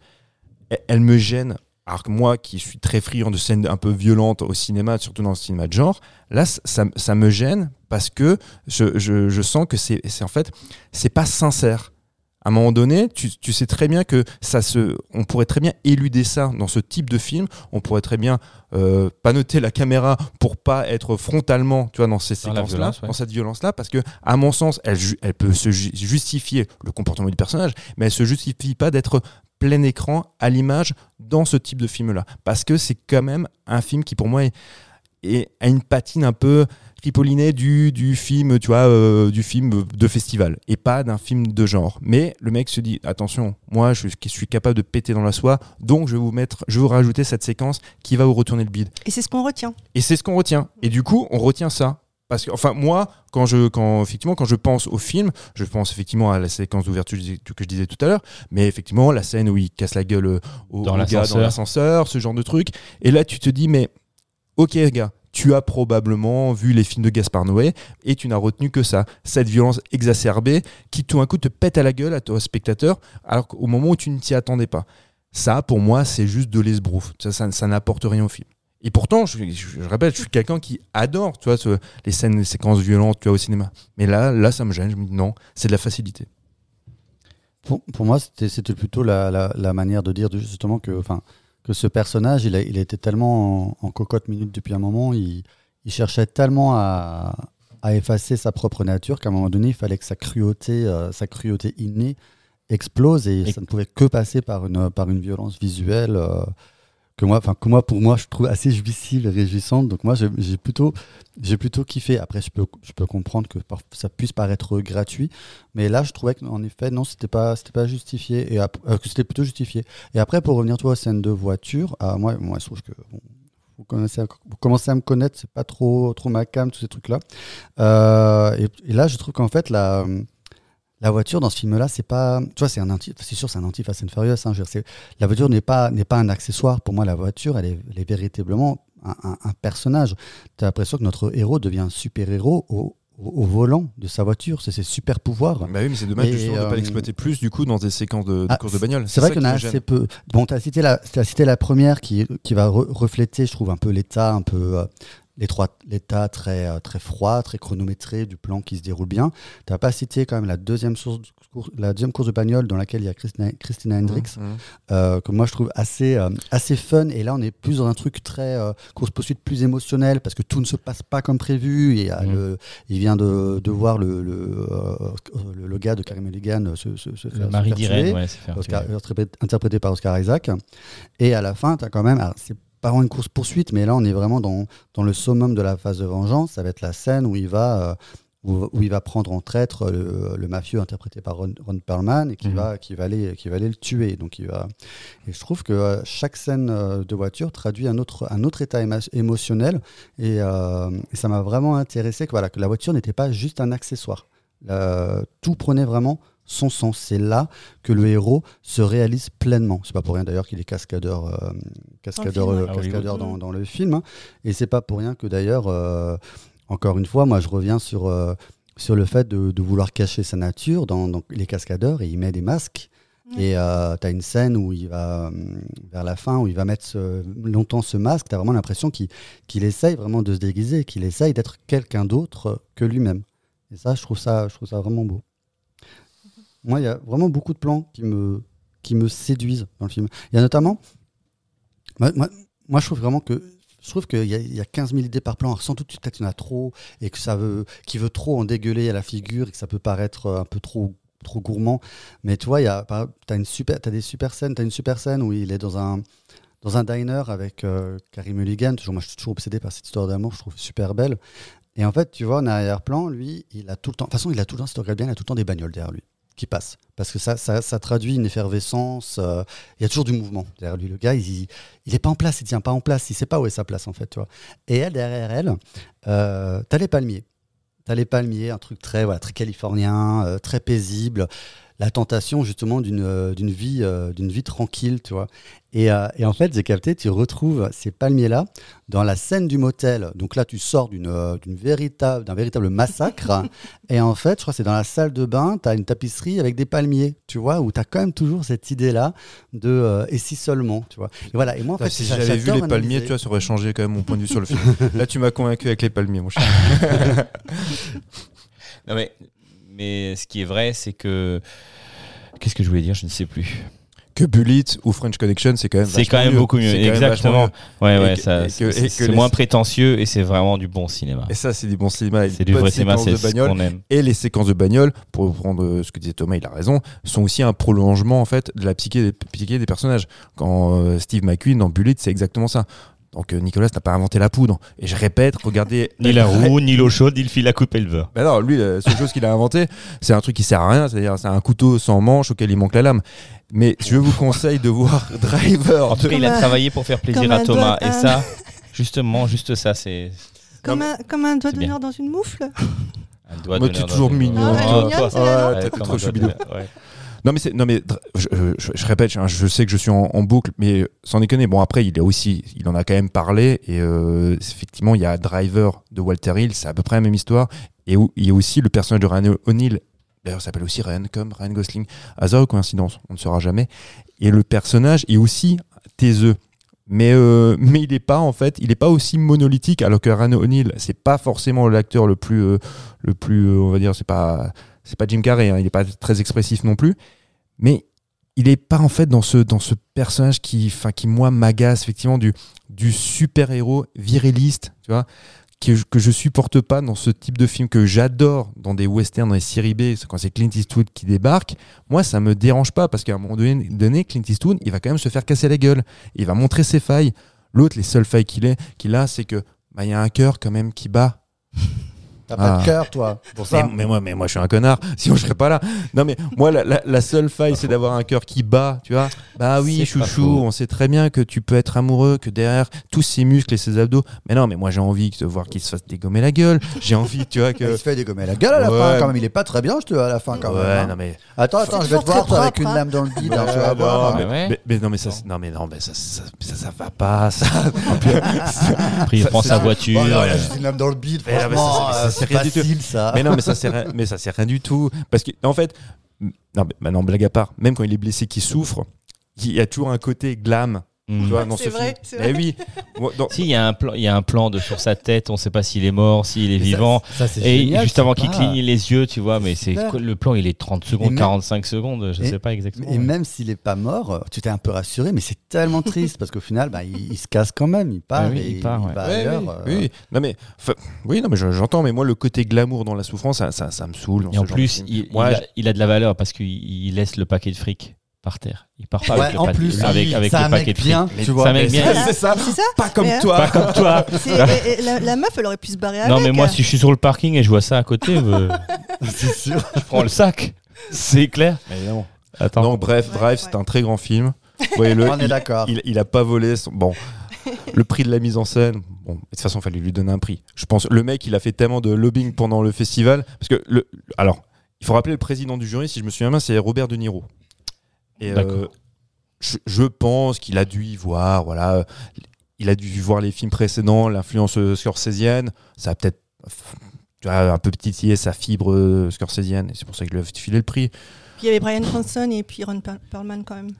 elles, elles me gênent. Alors que moi, qui suis très friand de scènes un peu violentes au cinéma, surtout dans le cinéma de genre, là, ça, me gêne parce que je, je, je sens que c'est- en fait, c'est pas sincère. À un moment donné, tu, tu sais très bien que ça se, on pourrait très bien éluder ça dans ce type de film. On pourrait très bien euh, pas noter la caméra pour pas être frontalement, tu vois, dans ces séquences-là, ouais. dans cette violence-là, parce que à mon sens, elle, peut se ju- justifier le comportement du personnage, mais elle se justifie pas d'être plein écran à l'image dans ce type de film-là, parce que c'est quand même un film qui pour moi est, est- a une patine un peu tripollinée du, du film, tu vois, euh, du film de festival et pas d'un film de genre. Mais le mec se dit attention, moi je, je suis capable de péter dans la soie, donc je vais vous mettre, je vais vous rajouter cette séquence qui va vous retourner le bide. Et c'est ce qu'on retient. Et c'est ce qu'on retient. Et du coup, on retient ça. Parce que, enfin, moi, quand je, quand, effectivement, quand je pense au film, je pense effectivement à la séquence d'ouverture que je disais tout à l'heure, mais effectivement, la scène où il casse la gueule euh, au, Dans au gars dans l'ascenseur, ce genre de truc. Et là, tu te dis, mais, ok, gars, tu as probablement vu les films de Gaspard Noé et tu n'as retenu que ça, cette violence exacerbée qui tout d'un coup te pète à la gueule à toi spectateur, alors qu'au moment où tu ne t'y attendais pas. Ça, pour moi, c'est juste de l'esbrouf. Ça, ça, n'apporte rien au film. Et pourtant, je, je- je répète, je suis quelqu'un qui adore, tu vois, les scènes, les séquences violentes, tu vois, au cinéma. Mais là, là, ça me gêne. Je me dis non, c'est de la facilité. Pour, pour moi, c'était plutôt la, la- manière de dire justement que, enfin, que ce personnage, il a, il a été tellement en, en cocotte minute depuis un moment, il, il cherchait tellement à, à effacer sa propre nature qu'à un moment donné, il fallait que sa cruauté, euh, sa cruauté innée explose et, Et- ça ne pouvait que passer par une, par une violence visuelle. euh, que moi, enfin que moi pour moi je trouve assez jouissive et réjouissante. Donc moi j'ai plutôt j'ai plutôt kiffé. Après je peux je peux comprendre que ça puisse paraître gratuit, mais là je trouvais qu'en effet non c'était pas c'était pas justifié et euh, c'était plutôt justifié. Et après pour revenir toi aux scènes de voiture, ah, moi moi je trouve que vous commencez, à, me connaître, c'est pas trop trop ma cam tous ces trucs là. et, et là je trouve qu'en fait la la voiture dans ce film-là, c'est pas, tu vois, c'est un anti, c'est sûr, c'est un anti Fast and Furious. Hein, je veux dire, c'est- la voiture n'est pas n'est pas un accessoire. Pour moi, la voiture, elle est, elle est véritablement un, un- un personnage. Tu as l'impression que notre héros devient un super héros au, au- au volant de sa voiture. C'est ses super pouvoirs. Bah oui, mais c'est dommage justement de euh, pas l'exploiter plus, du coup, dans des séquences de, de Ah, course de bagnole. C'est vrai ça qu'il y en a assez peu. Bon, tu as cité la, t'as cité la première qui, qui va re- refléter, je trouve, un peu l'état, un peu euh, l'état très, euh, très froid, très chronométré du plan qui se déroule bien. Tu n'as pas cité quand même la deuxième, source, la deuxième course de bagnole dans laquelle il y a Christina, Christina Hendricks, Mmh, mmh. euh, que moi je trouve assez, euh, assez fun. Et là, on est plus dans un truc très euh, course-poursuite plus émotionnel parce que tout ne se passe pas comme prévu. Et, il le- vient de, de voir le, le, le, le gars de Carey Mulligan se, se, Le mari d'Irène, ouais, interprété par Oscar Isaac. Et à la fin, tu as quand même. C'est pas vraiment une course-poursuite, mais là, on est vraiment dans, dans le summum de la phase de vengeance. Ça va être la scène où il va. euh, où, où il va prendre en traître le, le mafieux interprété par Ron, Ron Perlman et qui, Mhm. va, qui, va aller, qui va aller le tuer. Donc il va... Et je trouve que euh, chaque scène euh, de voiture traduit un autre, un autre état émotionnel et, euh, et ça m'a vraiment intéressé que, voilà, que la voiture n'était pas juste un accessoire. Tout prenait vraiment son sens. C'est là que le héros se réalise pleinement. C'est pas pour rien d'ailleurs qu'il est cascadeur, euh, cascadeur, film, euh, ouais. Ah oui, cascadeur oui. dans, dans le film. hein. Et c'est pas pour rien que d'ailleurs, euh, encore une fois, moi je reviens sur, euh, sur le fait de, de vouloir cacher sa nature dans, dans les cascadeurs et il met des masques. Et tu as une scène où il va, vers la fin, où il va mettre ce- longtemps ce masque, tu as vraiment l'impression qu'il qu'il essaye vraiment de se déguiser, qu'il essaye d'être quelqu'un d'autre que lui-même. Et ça, je trouve ça, je trouve ça vraiment beau. Moi, il y a vraiment beaucoup de plans qui me, qui me séduisent dans le film. Il y a notamment. Moi, je trouve vraiment que. Je trouve qu'il y, a- il y a 15 000 idées par plan. Alors, sans doute, peut-être il y en a trop et que ça veut, qui veut trop en dégueuler à la figure et que ça peut paraître euh, un peu trop, trop gourmand. Mais tu vois, il y a, par- t'as une super, t'as des super scènes. T'as une super scène où il est dans un, dans un diner avec euh, Carey Mulligan. Toujours, moi, je suis toujours obsédé par cette histoire d'amour. Je trouve super belle. Et en fait, tu vois, en arrière-plan, lui, il a tout le temps. De toute façon, il a tout le temps, si tu bien, il a tout le temps des bagnoles derrière lui qui passent. Parce que ça, ça, traduit une effervescence. euh, il y a toujours du mouvement derrière lui. Le gars, il, il est pas en place, il tient pas en place, il sait pas où est sa place en fait, tu vois. Et elle, derrière elle, euh, t'as les palmiers. T'as les palmiers, un truc très, voilà, très californien, euh, très paisible. La tentation justement d'une euh, d'une vie, euh, d'une vie tranquille, tu vois. Et, euh, et en fait, j'ai capté, tu retrouves ces palmiers-là dans la scène du motel. Donc là, tu sors d'une d'une véritable, d'un véritable massacre. <laughs> et en fait, je crois que c'est dans la salle de bain, tu as une tapisserie avec des palmiers, tu vois, où tu as quand même toujours cette idée-là de euh, et si seulement, tu vois. Et voilà. Et moi, en fait, si j'a- j'avais vu les palmiers, analyser. tu vois, ça aurait changé quand même mon point de vue sur le film. <laughs> Là, tu m'as convaincu avec les palmiers, mon cher. <laughs> Non, mais, mais ce qui est vrai, c'est que. Qu'est-ce que je voulais dire Je ne sais plus. Que Bullet ou French Connection, c'est quand même. C'est quand même beaucoup mieux. Exactement. Ouais, ça, c'est les- moins prétentieux et c'est vraiment du bon cinéma. Et ça, c'est du bon cinéma. C'est du vrai cinéma, de ce bagnole. qu'on aime. Et les séquences de bagnole, pour reprendre euh, ce que disait Thomas, il a raison, sont aussi un prolongement en fait de la psyché des, psyché des personnages. Quand euh, Steve McQueen dans Bullet, c'est exactement ça. Donc Nicolas n'a pas inventé la poudre. Et je répète, regardez. <laughs> Ni la roue, ni l'eau chaude, ni le fil à couper le beurre. Ben non, lui, la seule chose qu'il a inventé, c'est un truc qui sert à rien, c'est-à-dire c'est un couteau sans manche auquel il manque la lame. Mais je vous conseille de voir <laughs> Driver. En tout cas, il a travaillé pour faire plaisir à Thomas. doigt- Et un- ça, justement, juste ça, c'est Comme, un, comme un doigt d'honneur dans une moufle. un doigt d'honneur t'es dans toujours mignon. Ah, Ouais, trop Non mais non mais dr- je, répète, hein, je sais que je suis en, boucle, mais sans déconner. Bon après, il est aussi, il en a quand même parlé et euh, effectivement, il y a Driver de Walter Hill, c'est à peu près la même histoire. Et où- il y a aussi le personnage de Ryan O'Neill. D'ailleurs, s'appelle aussi Ryan comme Ryan Gosling. Hasard ou coïncidence, on ne saura jamais. Et le personnage est aussi taiseux. Mais, euh, mais il n'est pas en fait, il n'est pas aussi monolithique alors que Ryan O'Neill, c'est pas forcément l'acteur le plus, euh, le plus, euh, on va dire, c'est pas, c'est pas Jim Carrey, hein, il n'est pas très expressif non plus, mais il n'est pas en fait dans ce, personnage qui, enfin, qui moi m'agace effectivement du, du super héros viriliste, tu vois, que, je- que supporte pas dans ce type de film que j'adore dans des westerns, dans les séries B, quand c'est Clint Eastwood qui débarque. Moi, ça me dérange pas parce qu'à un moment donné, Clint Eastwood, il va quand même se faire casser la gueule, il va montrer ses failles. L'autre, les seules failles qu'il est, qu'il a, c'est que bah, il y a un cœur quand même qui bat. T'as pas Ah. de cœur, toi. Pour Mais, ça. mais moi, mais moi, je suis un connard. <laughs> Sinon, je serais pas là. Non, mais moi, la, la- la seule faille, c'est d'avoir un cœur qui bat. Tu vois Bah oui, chouchou. On sait très bien que tu peux être amoureux, que derrière tous ces muscles et ces abdos. Mais non, mais moi, j'ai envie de voir qu'il se fasse dégommer la gueule. J'ai envie, tu vois <laughs> Il que. se fait dégommer la gueule à la Ouais. fin quand même. Il est pas très bien, je te à la fin quand Ouais, même. hein. non mais, Attends, attends, je vais te voir toi avec une lame dans le bide. hein, tu vas Ouais, voir. mais ouais. mais, mais non mais ça, non mais non mais ça, ça, ça, ça va pas. Ça. Après, il prend sa voiture. Euh, une lame dans le bide, franchement, du tout. facile ça. mais non mais ça c'est rien, mais ça c'est rien du tout parce que en fait non mais maintenant blague à part même quand il est blessé qu'il souffre il y a toujours un côté glam mm. tu vois dans C'est ce vrai, film vrai. oui Si, il y a un plan, il y a un plan de sur sa tête, on ne sait pas s'il est mort, s'il est Mais vivant. Ça, c'est Et génial, juste avant qu'il cligne les yeux, tu vois, mais c'est le plan, il est 30 secondes, même- 45 secondes, je et- sais pas exactement. Et même s'il est pas mort, tu t'es un peu rassuré, mais c'est tellement triste parce qu'au final, bah, il, il se casse quand même, il part, Ah oui, et il part, ouais. va Ouais, ailleurs. oui, euh, oui. non mais oui non mais je- j'entends mais moi le côté glamour dans la souffrance ça, ça, ça me saoule Et en plus, il, il Moi, a, il a de la valeur parce qu'il il laisse le paquet de fric par terre. Il part pas Ouais, avec le en paquet, plus, avec, avec le un paquet de bien, tu vois. C'est un mec bien. c'est- ça C'est ça pas comme Mais, toi Pas comme toi. <laughs> La, la meuf, elle aurait pu se barrer avec. Non mais moi, si je suis sur le parking et je vois ça à côté, <laughs> euh, c'est sûr. je prends le sac. C'est clair. Mais évidemment. Attends. donc bref Ouais, Drive ouais. c'est un très grand film voyez-le <laughs> On est il, d'accord. il, il a pas volé son... bon le prix de la mise en scène bon de toute façon il fallait lui donner un prix je pense le mec il a fait tellement de lobbying pendant le festival parce que le alors il faut rappeler le président du jury si je me souviens bien c'est Robert De Niro et euh, je, je pense qu'il a dû y voir voilà il a dû voir les films précédents l'influence euh, scorsésienne ça a peut-être un peu titillé sa fibre euh, scorsésienne et c'est pour ça qu'il lui a filé le prix. Puis il y avait Brian Cranston et puis Ron Per- Perlman quand même.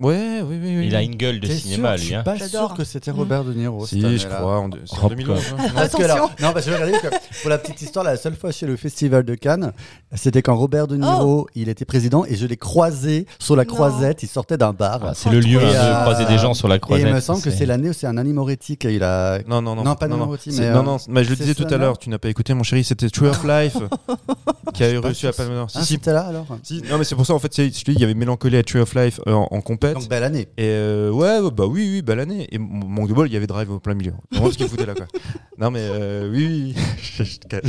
Ouais, oui, oui, oui. Il a une gueule de cinéma, sûr Je lui. suis hein. pas J'adore. sûr que c'était Robert De Niro. Si, je crois. en en Hop, 2011. hein. Non Parce que alors- non, parce que regardez, que pour la petite histoire, la seule fois chez le Festival de Cannes, c'était quand Robert De Niro, il était président et je l'ai croisé sur la Non. croisette. Il sortait d'un bar. Ah, c'est le lieu Et, hein, de euh, croiser des gens sur la et croisette. il me semble que c'est l'année où c'est un animorétique. Il a. Non, non, non. Non, pas non, C'est- mais, Non, euh, non, mais je le disais tout à non l'heure, tu n'as pas écouté, mon chéri, c'était True of Life <laughs> qui a reçu la. Palme d'Or. Si, Ah, si. là alors non, mais c'est pour ça, en fait, c'est- je te dis, il y avait Mélancolie à True of Life euh, en, en compète. Donc belle année. Et euh, ouais, bah oui, oui, belle année. Et mon- manque de bol, il y avait Drive au plein milieu. Vraiment ce qu'il foutait là, quoi. <laughs> Non, mais euh, oui, oui. <laughs>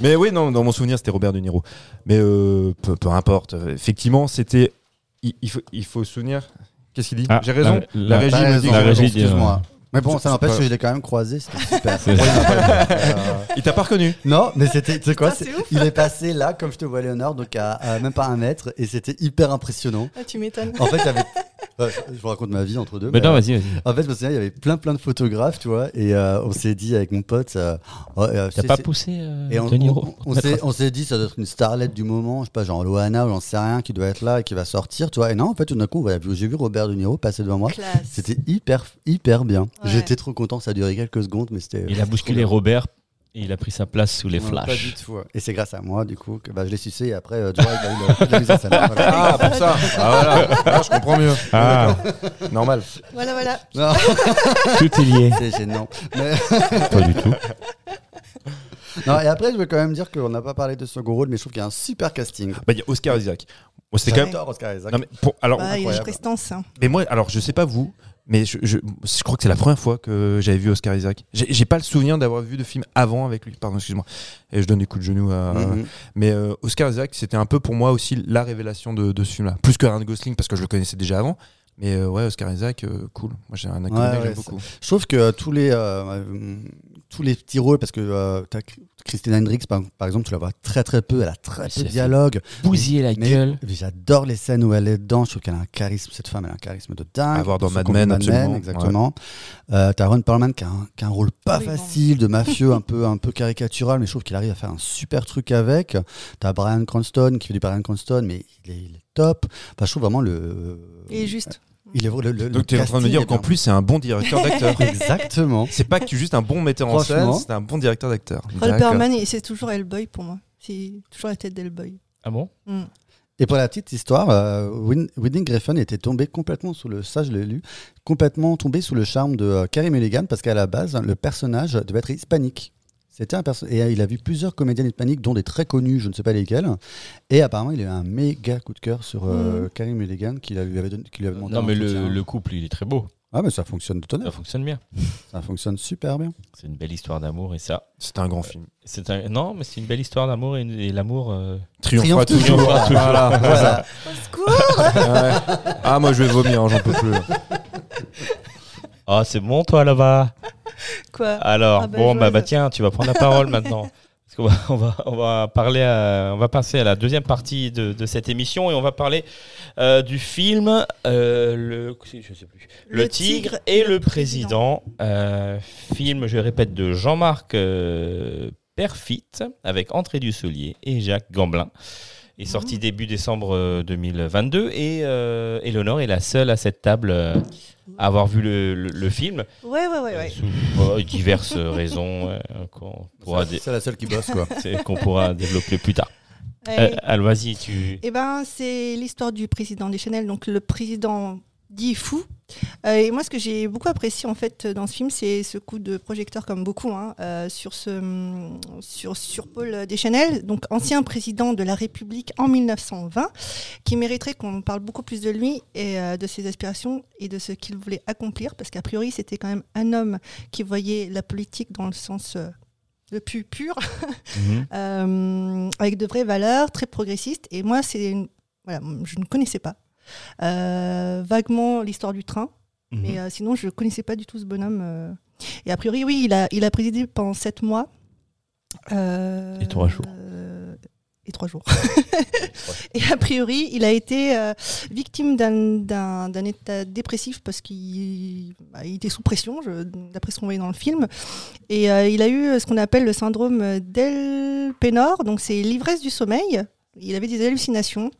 Mais oui, non, dans mon souvenir, c'était Robert De Niro. Mais euh, peu, peu importe. Effectivement, c'était. Il, il faut, il faut se souvenir. Qu'est-ce qu'il dit? Ah, J'ai raison? la- La, la- régie me dit que la j'ai régie excuse-moi. Mais bon, ça n'empêche je l'ai quand même croisé, c'était <laughs> super. <laughs> Il t'a pas reconnu Non, mais c'était, tu sais quoi, c'est- il est passé là, comme je te vois, Léonard, donc à, à même pas un mètre, et c'était hyper impressionnant. Ah, tu m'étonnes. En fait, il y avait, je vous raconte ma vie entre deux. Mais mais, non, euh, vas-y, vas-y. en fait, je me souviens, il y avait plein, plein de photographes, tu vois, et euh, on s'est dit avec mon pote, euh, oh, euh, T'as pas poussé euh, et on, s'est, on s'est dit, ça doit être une starlette du moment, je sais pas, genre Loana ou j'en sais rien, qui doit être là et qui va sortir, tu vois. Et non, en fait, tout d'un coup, voilà, j'ai vu Robert De Niro passer devant moi. C'était hyper, hyper bien. Ouais. J'étais trop content, ça a duré quelques secondes, mais c'était. Il a bousculé Robert et il a pris sa place sous les Ouais, Pas flashs. du tout. ouais. Et c'est grâce à moi, du coup, que bah, je l'ai sucé et après, euh, Joe, il a eu le- la mise en scène. Voilà. Ah, pour ça. Ah, voilà. Ah, je comprends mieux. Ah, Normal. Voilà, voilà. Non, <laughs> tout est lié. c'est gênant. Mais- Pas du tout. <laughs> non, et après, je veux quand même dire qu'on n'a pas parlé de second rôle, mais je trouve qu'il y a un super casting. Bah, il y a Oscar Isaac. Moi, c'était quand même. J'adore Oscar Isaac. Non, mais pour, alors, Bah, il y a une incroyable. prestance. hein. Mais moi, alors je sais pas vous, mais je, je, je crois que c'est la première fois que j'avais vu Oscar Isaac. J'ai pas le souvenir d'avoir vu de film avant avec lui. Pardon, excuse-moi. Et je donne des coups de genou à. Mhm. Mais euh, Oscar Isaac, c'était un peu pour moi aussi la révélation de, de ce film-là. Plus que Ryan Gosling parce que je le connaissais déjà avant. Mais euh, ouais, Oscar Isaac, euh, cool. Moi, j'ai un acteur Ouais, que ouais, j'aime beaucoup. Je trouve que tous les, tous les petits rôles, parce que euh, t'as Christine Hendricks, par, par exemple, tu la vois très très peu, elle a très peu de dialogue. Bousiller la Mais- gueule. mais J'adore les scènes où elle est dedans. Je trouve qu'elle a un charisme. Cette femme, elle a un charisme de dingue. À voir dans Mad Men, absolument. exactement. Euh, T'as Ron Perlman qui a, un, qui a un rôle pas Oui, bon. facile de mafieux, un peu un peu caricatural, mais je trouve qu'il arrive à faire un super truc avec. T'as Brian Cranston qui fait du Brian Cranston, mais il est, il est top. Enfin, je trouve vraiment le. Et juste. Il est le, le- le Donc tu es en train de me dire qu'en plus, c'est un bon directeur d'acteur. <laughs> Exactement. c'est pas que tu es juste un bon metteur en scène, c'est un bon directeur d'acteur. Perman, c'est toujours Hellboy pour moi. C'est toujours la tête d'Hellboy. Ah bon? Mm. Et pour la petite histoire, euh, Whitney Griffin était tombé complètement sous le, ça je l'ai lu, complètement tombé sous le charme de euh, Carey Mulligan parce qu'à la base, le personnage devait être hispanique. C'était un perso- et euh, il a vu plusieurs comédiennes hispaniques, dont des très connues, je ne sais pas lesquelles. Et apparemment, il a eu un méga coup de cœur sur euh, Carey Mulligan qui lui avait, donné- qui lui avait demandé. Non, mais le, couple, il est très beau. Ah, mais ça fonctionne de Ça tonnerre. fonctionne bien. Ça fonctionne super bien. C'est une belle histoire d'amour et ça. C'est un grand film. C'est un... Non, mais c'est une belle histoire d'amour et, et l'amour. euh, Triomphe toujours. toujours. Voilà. Voilà. Au secours Ouais. Ah, moi je vais vomir, hein, j'en peux plus. <laughs> Ah, c'est bon, toi, là-bas <laughs> Quoi Alors, Ah bah, bon, bah, bah, tiens, tu vas prendre la parole maintenant. <laughs> Parce qu'on va, on va, on va parler, à- on va passer à la deuxième partie de, de cette émission et on va parler euh, du film euh, le, je sais plus, le, tigre, et le président. Euh, film, je répète, de Jean-Marc Perfit avec Entrée du Soulier et Jacques Gamblin. Est sorti début décembre euh, 2022 et euh, Eleonore est la seule à cette table euh, à avoir vu le, le- le film. Ouais, ouais, ouais. ouais. Sous euh, diverses <laughs> raisons euh, qu'on pourra, C'est la seule qui bosse, quoi. <laughs> qu'on pourra développer plus tard. Ouais. Euh, alors vas-y, tu. Eh ben, c'est l'histoire du président des Chanel, donc le président dit fou. Euh, et moi, ce que j'ai beaucoup apprécié en fait dans ce film, c'est ce coup de projecteur, comme beaucoup, hein, euh, sur ce sur sur Paul Deschanel, donc ancien président de la République en 1920, qui mériterait qu'on parle beaucoup plus de lui et euh, de ses aspirations et de ce qu'il voulait accomplir, parce qu'a priori, c'était quand même un homme qui voyait la politique dans le sens le plus pur <laughs> Mhm. avec de vraies valeurs, très progressistes. Et moi, c'est une- voilà, je ne connaissais pas vaguement l'histoire du train, Mhm. mais euh, sinon, je ne connaissais pas du tout ce bonhomme. euh. Et a priori, oui, il a, il a présidé pendant sept mois. Euh, Et trois jours. euh, et trois jours. <laughs> et a priori, il a été euh, victime d'un- état dépressif parce qu'il bah, était sous pression, d'après ce qu'on voyait dans le film. Et euh, il a eu ce qu'on appelle le syndrome d'Elpenor, donc c'est l'ivresse du sommeil. Il avait des hallucinations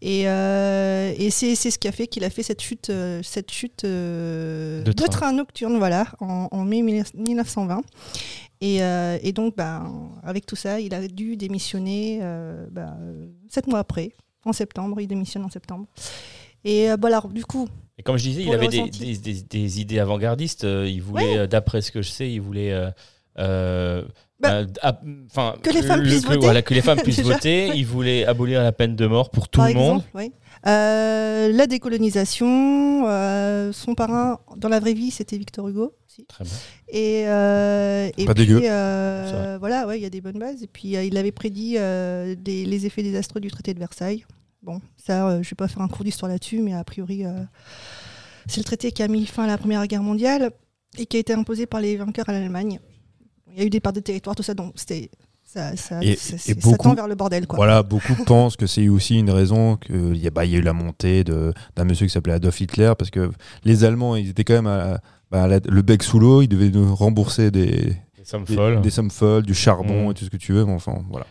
et, euh, et c'est ce qui a fait qu'il a fait cette chute, euh, cette chute euh, De de, train. nocturne, voilà, en, en mai 1920. Et, euh, et donc, ben, avec tout ça, il a dû démissionner euh, sept mois après, en septembre. Il démissionne en septembre. Et bon, alors, du coup, Et comme je disais, il avait des, ressenti. des- des- des idées avant-gardistes. Euh, Il voulait, Ouais. euh, d'après ce que je sais, il voulait. euh, Bah, enfin, que les femmes le- puissent voter. Voilà, que les femmes <laughs> puissent Déjà. voter. Il voulait abolir la peine de mort pour tout par le monde. oui. Euh, la décolonisation, euh, son parrain dans la vraie vie, c'était Victor Hugo. aussi. Très bien. Et, euh, et Pas puis, dégueu. euh, ouais, il y a des bonnes bases. Et puis, euh, il avait prédit euh, des- les effets désastreux du traité de Versailles. Bon, ça, euh, je vais pas faire un cours d'histoire là-dessus, mais a priori, euh, c'est le traité qui a mis fin à la Première Guerre mondiale et qui a été imposé par les vainqueurs à l'Allemagne. Il y a eu des parts de territoire, tout ça, donc c'était ça, ça, Et- ça- et ça beaucoup- tend vers le bordel, quoi. Voilà, beaucoup <laughs> pensent que c'est aussi une raison qu'il y, a- bah, il y a eu la montée de- d'un monsieur qui s'appelait Adolf Hitler, parce que les Allemands, ils étaient quand même à, bah, à la- le bec sous l'eau, ils devaient nous rembourser des, Des sommes des, folles. des sommes folles, du charbon Mm. et tout ce que tu veux, mais enfin, voilà.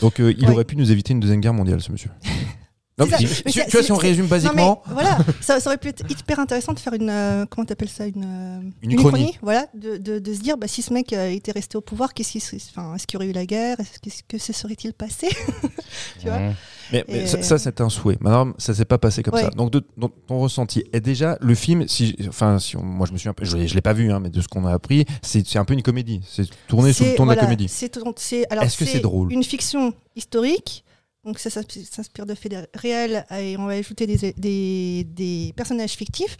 Donc euh, il Ouais. aurait pu nous éviter une deuxième guerre mondiale, ce monsieur. <laughs> Non, mais Mais tu vois, si on résume Non, basiquement, mais voilà, ça, ça aurait pu être hyper intéressant de faire une. euh, comment t'appelles ça Une, euh, Une uchronie. Voilà, de, de- de se dire bah, si ce mec euh, était resté au pouvoir, qu'est-ce qu'il serait- enfin, est-ce qu'il y aurait eu la guerre Est-ce que, que se serait-il passé <laughs> tu vois Mmh. Mais, mais Et- ça, ça, c'est un souhait. Maintenant, ça s'est pas passé comme Ouais. ça. Donc, de, ton ressenti. Et déjà, le film, si, enfin, si on- moi je me suis un peu, je, je l'ai pas vu, hein, mais de ce qu'on a appris, c'est un peu une comédie. C'est tourné sous le ton de la comédie. c'est Est-ce que c'est drôle? Une fiction historique. Donc ça s'ins- s'inspire de faits réels et on va ajouter des, des, des personnages fictifs.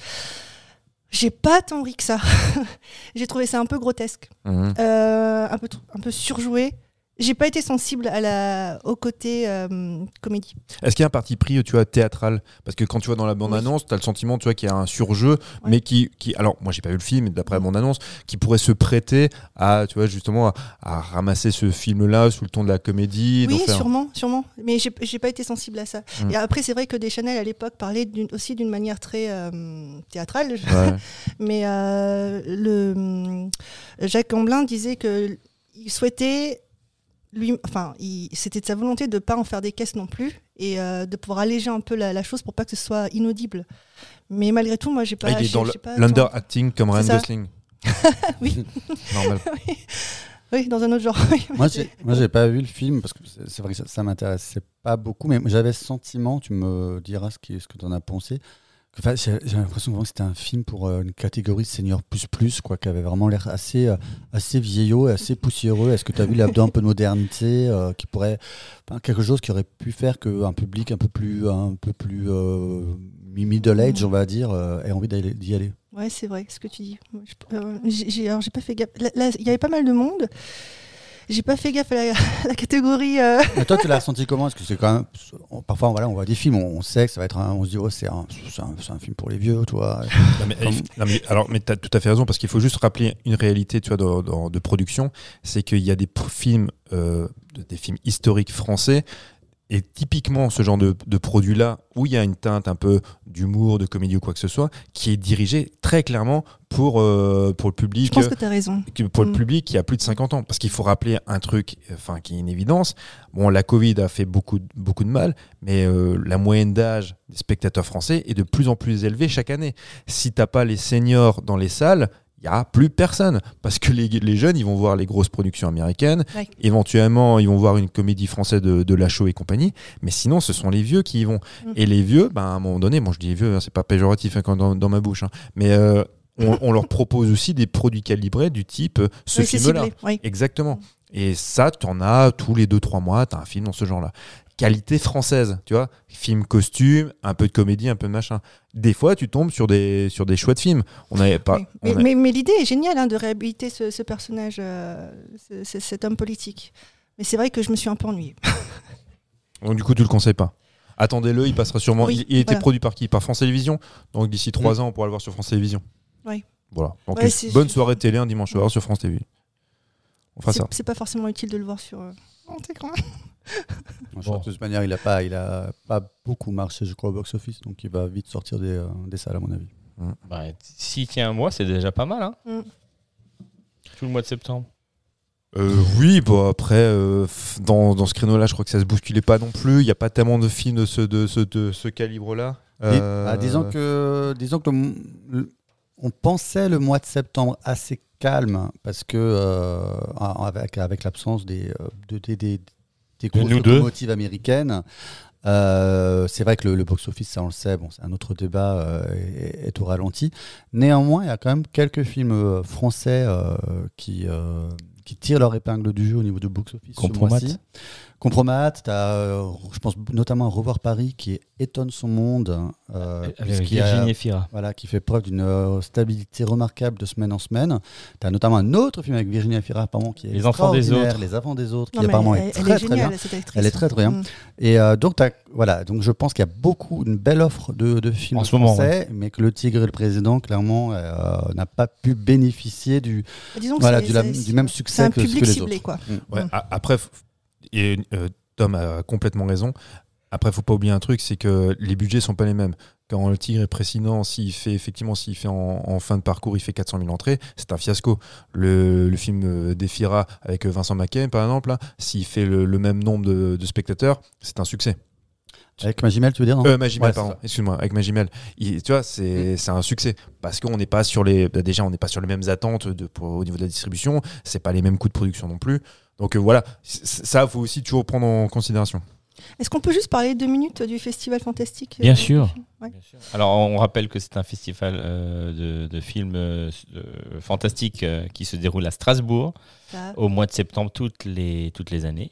J'ai pas tant ri que ça. <laughs> J'ai trouvé ça un peu grotesque. Mhm. Euh, un peu un peu surjoué. J'ai pas été sensible à la au côté euh, comédie. Est-ce qu'il y a un parti pris, tu vois, théâtral? Parce que quand tu vois dans la bande-annonce, tu as le sentiment, tu vois, qu'il y a un surjeu, mais qui, qui, alors, moi, j'ai pas vu le film, mais d'après la bande-annonce, qui pourrait se prêter à, tu vois, justement, à, à ramasser ce film-là sous le ton de la comédie. Oui, faire- sûrement, sûrement. Mais j'ai pas été sensible à ça. Mm. Et après, c'est vrai que Deschanel à l'époque parlait aussi d'une manière très euh, théâtrale. Ouais. <laughs> Mais euh, le Jacques Gamblin disait que il souhaitait lui, enfin, il- c'était de sa volonté de pas en faire des caisses non plus et euh, de pouvoir alléger un peu la, la chose pour pas que ce soit inaudible. Mais malgré tout, moi, j'ai pas. Ah, il est dans l'under-acting comme Ryan. Gosling. <laughs> Oui. <laughs> Normal. <laughs> Oui, dans un autre genre. Moi, j'ai, moi, j'ai pas vu le film parce que c'est, c'est vrai que ça, ça m'intéressait pas beaucoup, mais j'avais ce sentiment, tu me diras ce, qui, ce que tu en as pensé. Enfin, j'ai, l'impression que c'était un film pour euh, une catégorie senior plus plus, quoi, qui avait vraiment l'air assez, euh, assez vieillot et assez poussiéreux. Est-ce que tu as vu là-dedans un peu de modernité, euh, qui pourrait, quelque chose qui aurait pu faire qu'un public un peu plus, un peu plus middle age, on va dire, ait envie d'y aller? Ouais, c'est vrai, ce que tu dis. Alors, j'ai pas fait gaffe. Il y avait pas mal de monde. J'ai pas fait gaffe à la, à <laughs> la catégorie. euh, Mais toi, tu l'as <laughs> ressenti comment? Parce que c'est quand même. on- parfois, voilà, on voit des films, on, on sait que ça va être un. On se dit, oh, c'est un, film pour les vieux, toi. <laughs> Non, mais, non, mais- alors, mais t'as tout à fait raison parce qu'il faut juste rappeler une réalité, tu vois, dans- de production, c'est qu'il y a des films, euh, de- des films historiques français. Et typiquement, ce genre de, de produit-là, où il y a une teinte un peu d'humour, de comédie ou quoi que ce soit, qui est dirigé très clairement pour, euh, pour le Je public pense que tu as raison. pour le Mm. public qui a plus de 50 ans. Parce qu'il faut rappeler un truc enfin, qui est une évidence. Bon, la Covid a fait beaucoup, de- beaucoup de mal, mais euh, la moyenne d'âge des spectateurs français est de plus en plus élevée chaque année. Si t'as pas les seniors dans les salles, il n'y a plus personne. Parce que les, les jeunes, ils vont voir les grosses productions américaines. Ouais. Éventuellement, ils vont voir une comédie française de, de Lachaud et compagnie. Mais sinon, ce sont les vieux qui y vont. Mm. Et les vieux, ben, à un moment donné, bon, je dis les vieux, hein, c'est pas péjoratif hein, quand dans, dans ma bouche, hein, mais euh, on, on leur propose aussi des produits calibrés du type euh, ce Oui, film-là. Oui. Exactement. Et ça, tu en as tous les 2-3 mois, tu as un film dans ce genre-là. Qualité française, tu vois. Film costume, un peu de comédie, un peu de machin. Des fois, tu tombes sur des, sur des chouettes films. On n'avait pas. Mais, a- mais- mais l'idée est géniale hein, de réhabiliter ce, ce personnage, euh, ce- ce- cet homme politique. Mais c'est vrai que je me suis un peu ennuyée. <laughs> Donc, du coup, tu le conseilles pas. Attendez-le, il passera sûrement. Oui, il, il était voilà. produit par qui? Par France Télévisions. Donc d'ici 3 ans, on pourra le voir sur France Télévisions. Oui. Voilà. Donc Ouais, une c'est- bonne soirée télé un dimanche soir sur France TV. On fera ça. c'est pas forcément utile de le voir sur. euh, De toute manière, il a pas, il a pas beaucoup marché, je crois, au box-office, donc il va vite sortir des, euh, des salles, à mon avis. Bah, S'il tient un mois, c'est déjà pas mal. Hein Mm. Tout le mois de septembre. Euh, oui, bon après, euh, dans, dans ce créneau-là, je crois que ça se bousculait pas non plus. Il n'y a pas tellement de films de ce, de ce, de ce calibre-là. Euh, ah, disons que, disons que le- le- on pensait le mois de septembre assez calme parce que euh, avec, avec l'absence des, de- des, des, des grosses deux. américaines. euh, c'est vrai que le, le box-office, ça on le sait, bon, c'est un autre débat, euh, est, est au ralenti. Néanmoins, il y a quand même quelques films euh, français euh, qui, qui tirent leur épingle du jeu au niveau du box-office. ce Compromat. Compromat, tu as, je pense notamment à Revoir Paris qui étonne son monde. euh, Avec Virginie Efira. voilà, qui fait preuve d'une euh, stabilité remarquable de semaine en semaine. Tu as notamment un autre film avec Virginie Efira, apparemment, qui est Les enfants des autres. Les enfants des autres, Non, qui apparemment elle, est elle très, très bien. cette actrice. Elle est très, très bien. Et euh, donc, t'as- voilà, donc je pense qu'il y a beaucoup, une belle offre de, de films En ce moment, français, mais que Le Tigre et le Président, clairement, euh, n'a pas pu bénéficier du, Disons que voilà, c'est- du, la- du même C'est succès un que, que public les ciblé, autres. quoi. Ouais, Mm. après, et, euh, Tom a complètement raison. Après, faut pas oublier un truc, c'est que les budgets sont pas les mêmes. Quand le Tigre est précédent, s'il fait effectivement, s'il fait en, en fin de parcours, il fait 400 000 entrées, c'est un fiasco. Le, le film euh, d'Efira avec Vincent Mackay, par exemple, s'il fait le, le même nombre de, de spectateurs, c'est un succès. Avec Magimel, tu veux dire non Euh, Magimel, Ouais, pardon, excuse-moi, avec Magimel. Il- tu vois, c'est c'est un succès parce qu'on n'est pas sur les. bah, déjà, on n'est pas sur les mêmes attentes de, pour- au niveau de la distribution. C'est pas les mêmes coûts de production non plus. Donc euh, voilà, ça, faut aussi toujours prendre en considération. Est-ce qu'on peut juste parler deux minutes du Festival Fantastique Bien euh, sûr. Ouais. Alors, on rappelle que c'est un festival euh, de, de films euh, euh, fantastiques euh, qui se déroule à Strasbourg au mois de septembre toutes les, toutes les années.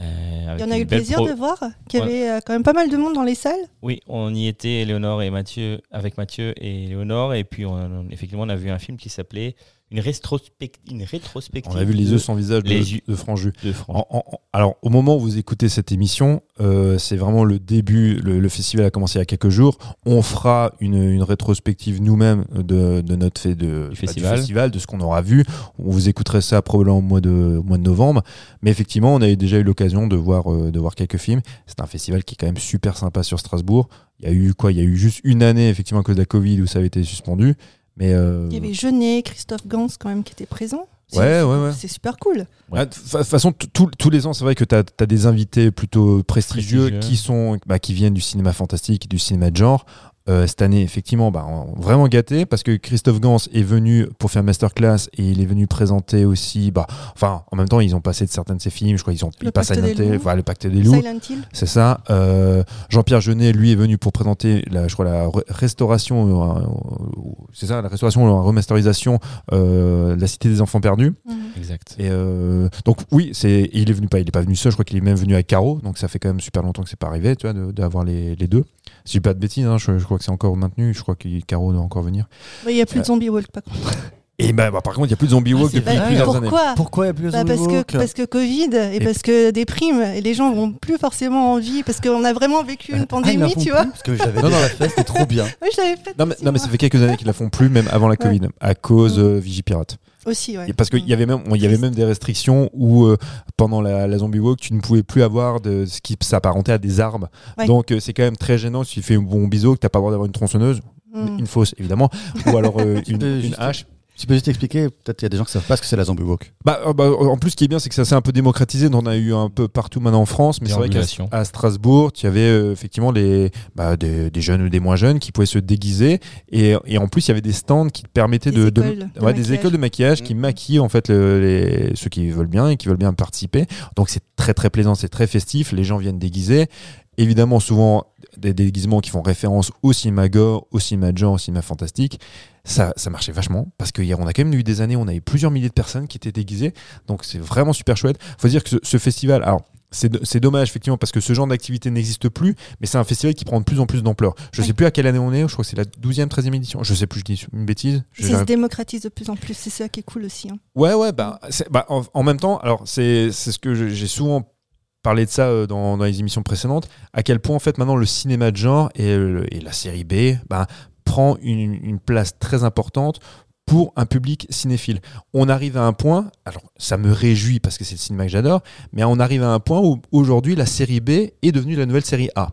Euh, Il y en a eu le plaisir pro- de voir qu'il y Ouais. avait euh, quand même pas mal de monde dans les salles. Oui, on y était, Éléonore et Mathieu, avec Mathieu et Éléonore, et puis on, on- effectivement, on a vu un film qui s'appelait une, rétrospect- une rétrospective. On a vu les yeux sans visage de, Franju. de France. En- en- en- alors, au moment où vous écoutez cette émission, euh, c'est vraiment le début. Le, le festival a commencé il y a quelques jours. On fera une, une rétrospective nous-mêmes de, de notre fait de, bah, festival. de ce qu'on aura vu. On vous écouterez ça probablement au mois de, au mois de novembre. Mais effectivement, on a déjà eu l'occasion de voir, euh, de voir quelques films. C'est un festival qui est quand même super sympa sur Strasbourg. Il y a eu quoi? Il y a eu juste une année, effectivement, à cause de la Covid où ça avait été suspendu. Mais euh, Il y avait Jeunet, Christophe Gans quand même qui était présent. C'est- Ouais, ouais, ouais. C'est super cool. Ouais, de fa- façon, tous- les ans, c'est vrai que tu as, des invités plutôt prestigieux, Prestigieux. qui sont bah, qui viennent du cinéma fantastique, du cinéma de genre. Euh, cette année, effectivement, bah, vraiment gâté parce que Christophe Gans est venu pour faire masterclass et il est venu présenter aussi. Bah, enfin, en même temps, ils ont passé de certains de ses films. Je crois qu'ils ont Le ils passent à Pacte des Nantais, loups. voilà, le Pacte des loups. Silent Hill. C'est ça. Euh, Jean-Pierre Jeunet, lui, est venu pour présenter, la, je crois, la re- restauration, euh, c'est ça, la restauration, la remasterisation euh, de la Cité des Enfants Perdus. Mhm. Exact. Et euh, donc oui, c'est il est venu pas, il est pas venu seul. Je crois qu'il est même venu avec Caro. Donc ça fait quand même super longtemps que c'est pas arrivé, tu vois, de- d'avoir les, les deux. Si je dis pas de bêtises, hein, je, je crois que c'est encore maintenu. Je crois que Caro doit encore venir. Il n'y a plus de Zombie Walk, par contre. <laughs> Et bah, bah, par contre, il y a plus de zombie walk c'est depuis plusieurs années. Pourquoi Pourquoi il n'y a plus de Bah, zombie parce, walk que, parce que Covid et, Et- parce que des primes et les gens n'ont plus forcément envie parce qu'on a vraiment vécu une Ah, ils la pandémie, font tu plus, vois. Parce que j'avais Non, non. fait, c'était trop bien. <laughs> Oui, je l'avais fait. Non mais, aussi, non, mais ça fait quelques années qu'ils la font plus, même avant la Covid, à cause euh, Vigipirate. Aussi, ouais. Parce qu'il y avait même, il y avait même des restrictions où euh, pendant la, la zombie walk, tu ne pouvais plus avoir de ce qui s'apparentait à des armes. Ouais. Donc euh, c'est quand même très gênant si tu fais un bon biseau que t'as pas le droit d'avoir une tronçonneuse, Mm. une fausse évidemment, ou alors euh, <laughs> une, hache. Tu peux juste expliquer, peut-être il y a des gens qui savent pas ce que c'est la zombie walk. Bah, euh, bah, en plus, ce qui est bien, c'est que ça s'est un peu démocratisé. On en a eu un peu partout maintenant en France, mais c'est vrai qu'à Strasbourg, tu avais euh, effectivement les, bah, des, des jeunes ou des moins jeunes qui pouvaient se déguiser. Et, et en plus, il y avait des stands qui te permettaient Des de, de- écoles de ouais, des maquillage. écoles de maquillage qui Mhm. maquillent en fait le- les, ceux qui veulent bien et qui veulent bien participer. Donc c'est très très plaisant, c'est très festif. Les gens viennent déguiser. Évidemment, souvent des déguisements qui font référence au cinéma gore, au cinéma de genre, au cinéma fantastique. Ça, ça marchait vachement parce qu'on a quand même eu des années où on avait plusieurs milliers de personnes qui étaient déguisées. Donc c'est vraiment super chouette. faut dire que ce, ce festival, alors c'est do- c'est dommage effectivement parce que ce genre d'activité n'existe plus, mais c'est un festival qui prend de plus en plus d'ampleur. Je Oui. sais plus à quelle année on est, je crois que c'est la 12e, 13e édition. Je sais plus, je dis une bêtise. Ça se j'arrive- démocratise de plus en plus. C'est ça qui est cool aussi. hein. Ouais, ouais, bah, bah, en, en même temps, alors c'est ce que j'ai souvent parlé de ça euh, dans, dans les émissions précédentes, à quel point en fait maintenant le cinéma de genre et, et la série B bah, prend une, place très importante pour un public cinéphile. On arrive à un point, alors ça me réjouit parce que c'est le cinéma que j'adore, mais on arrive à un point où aujourd'hui la série B est devenue la nouvelle série A.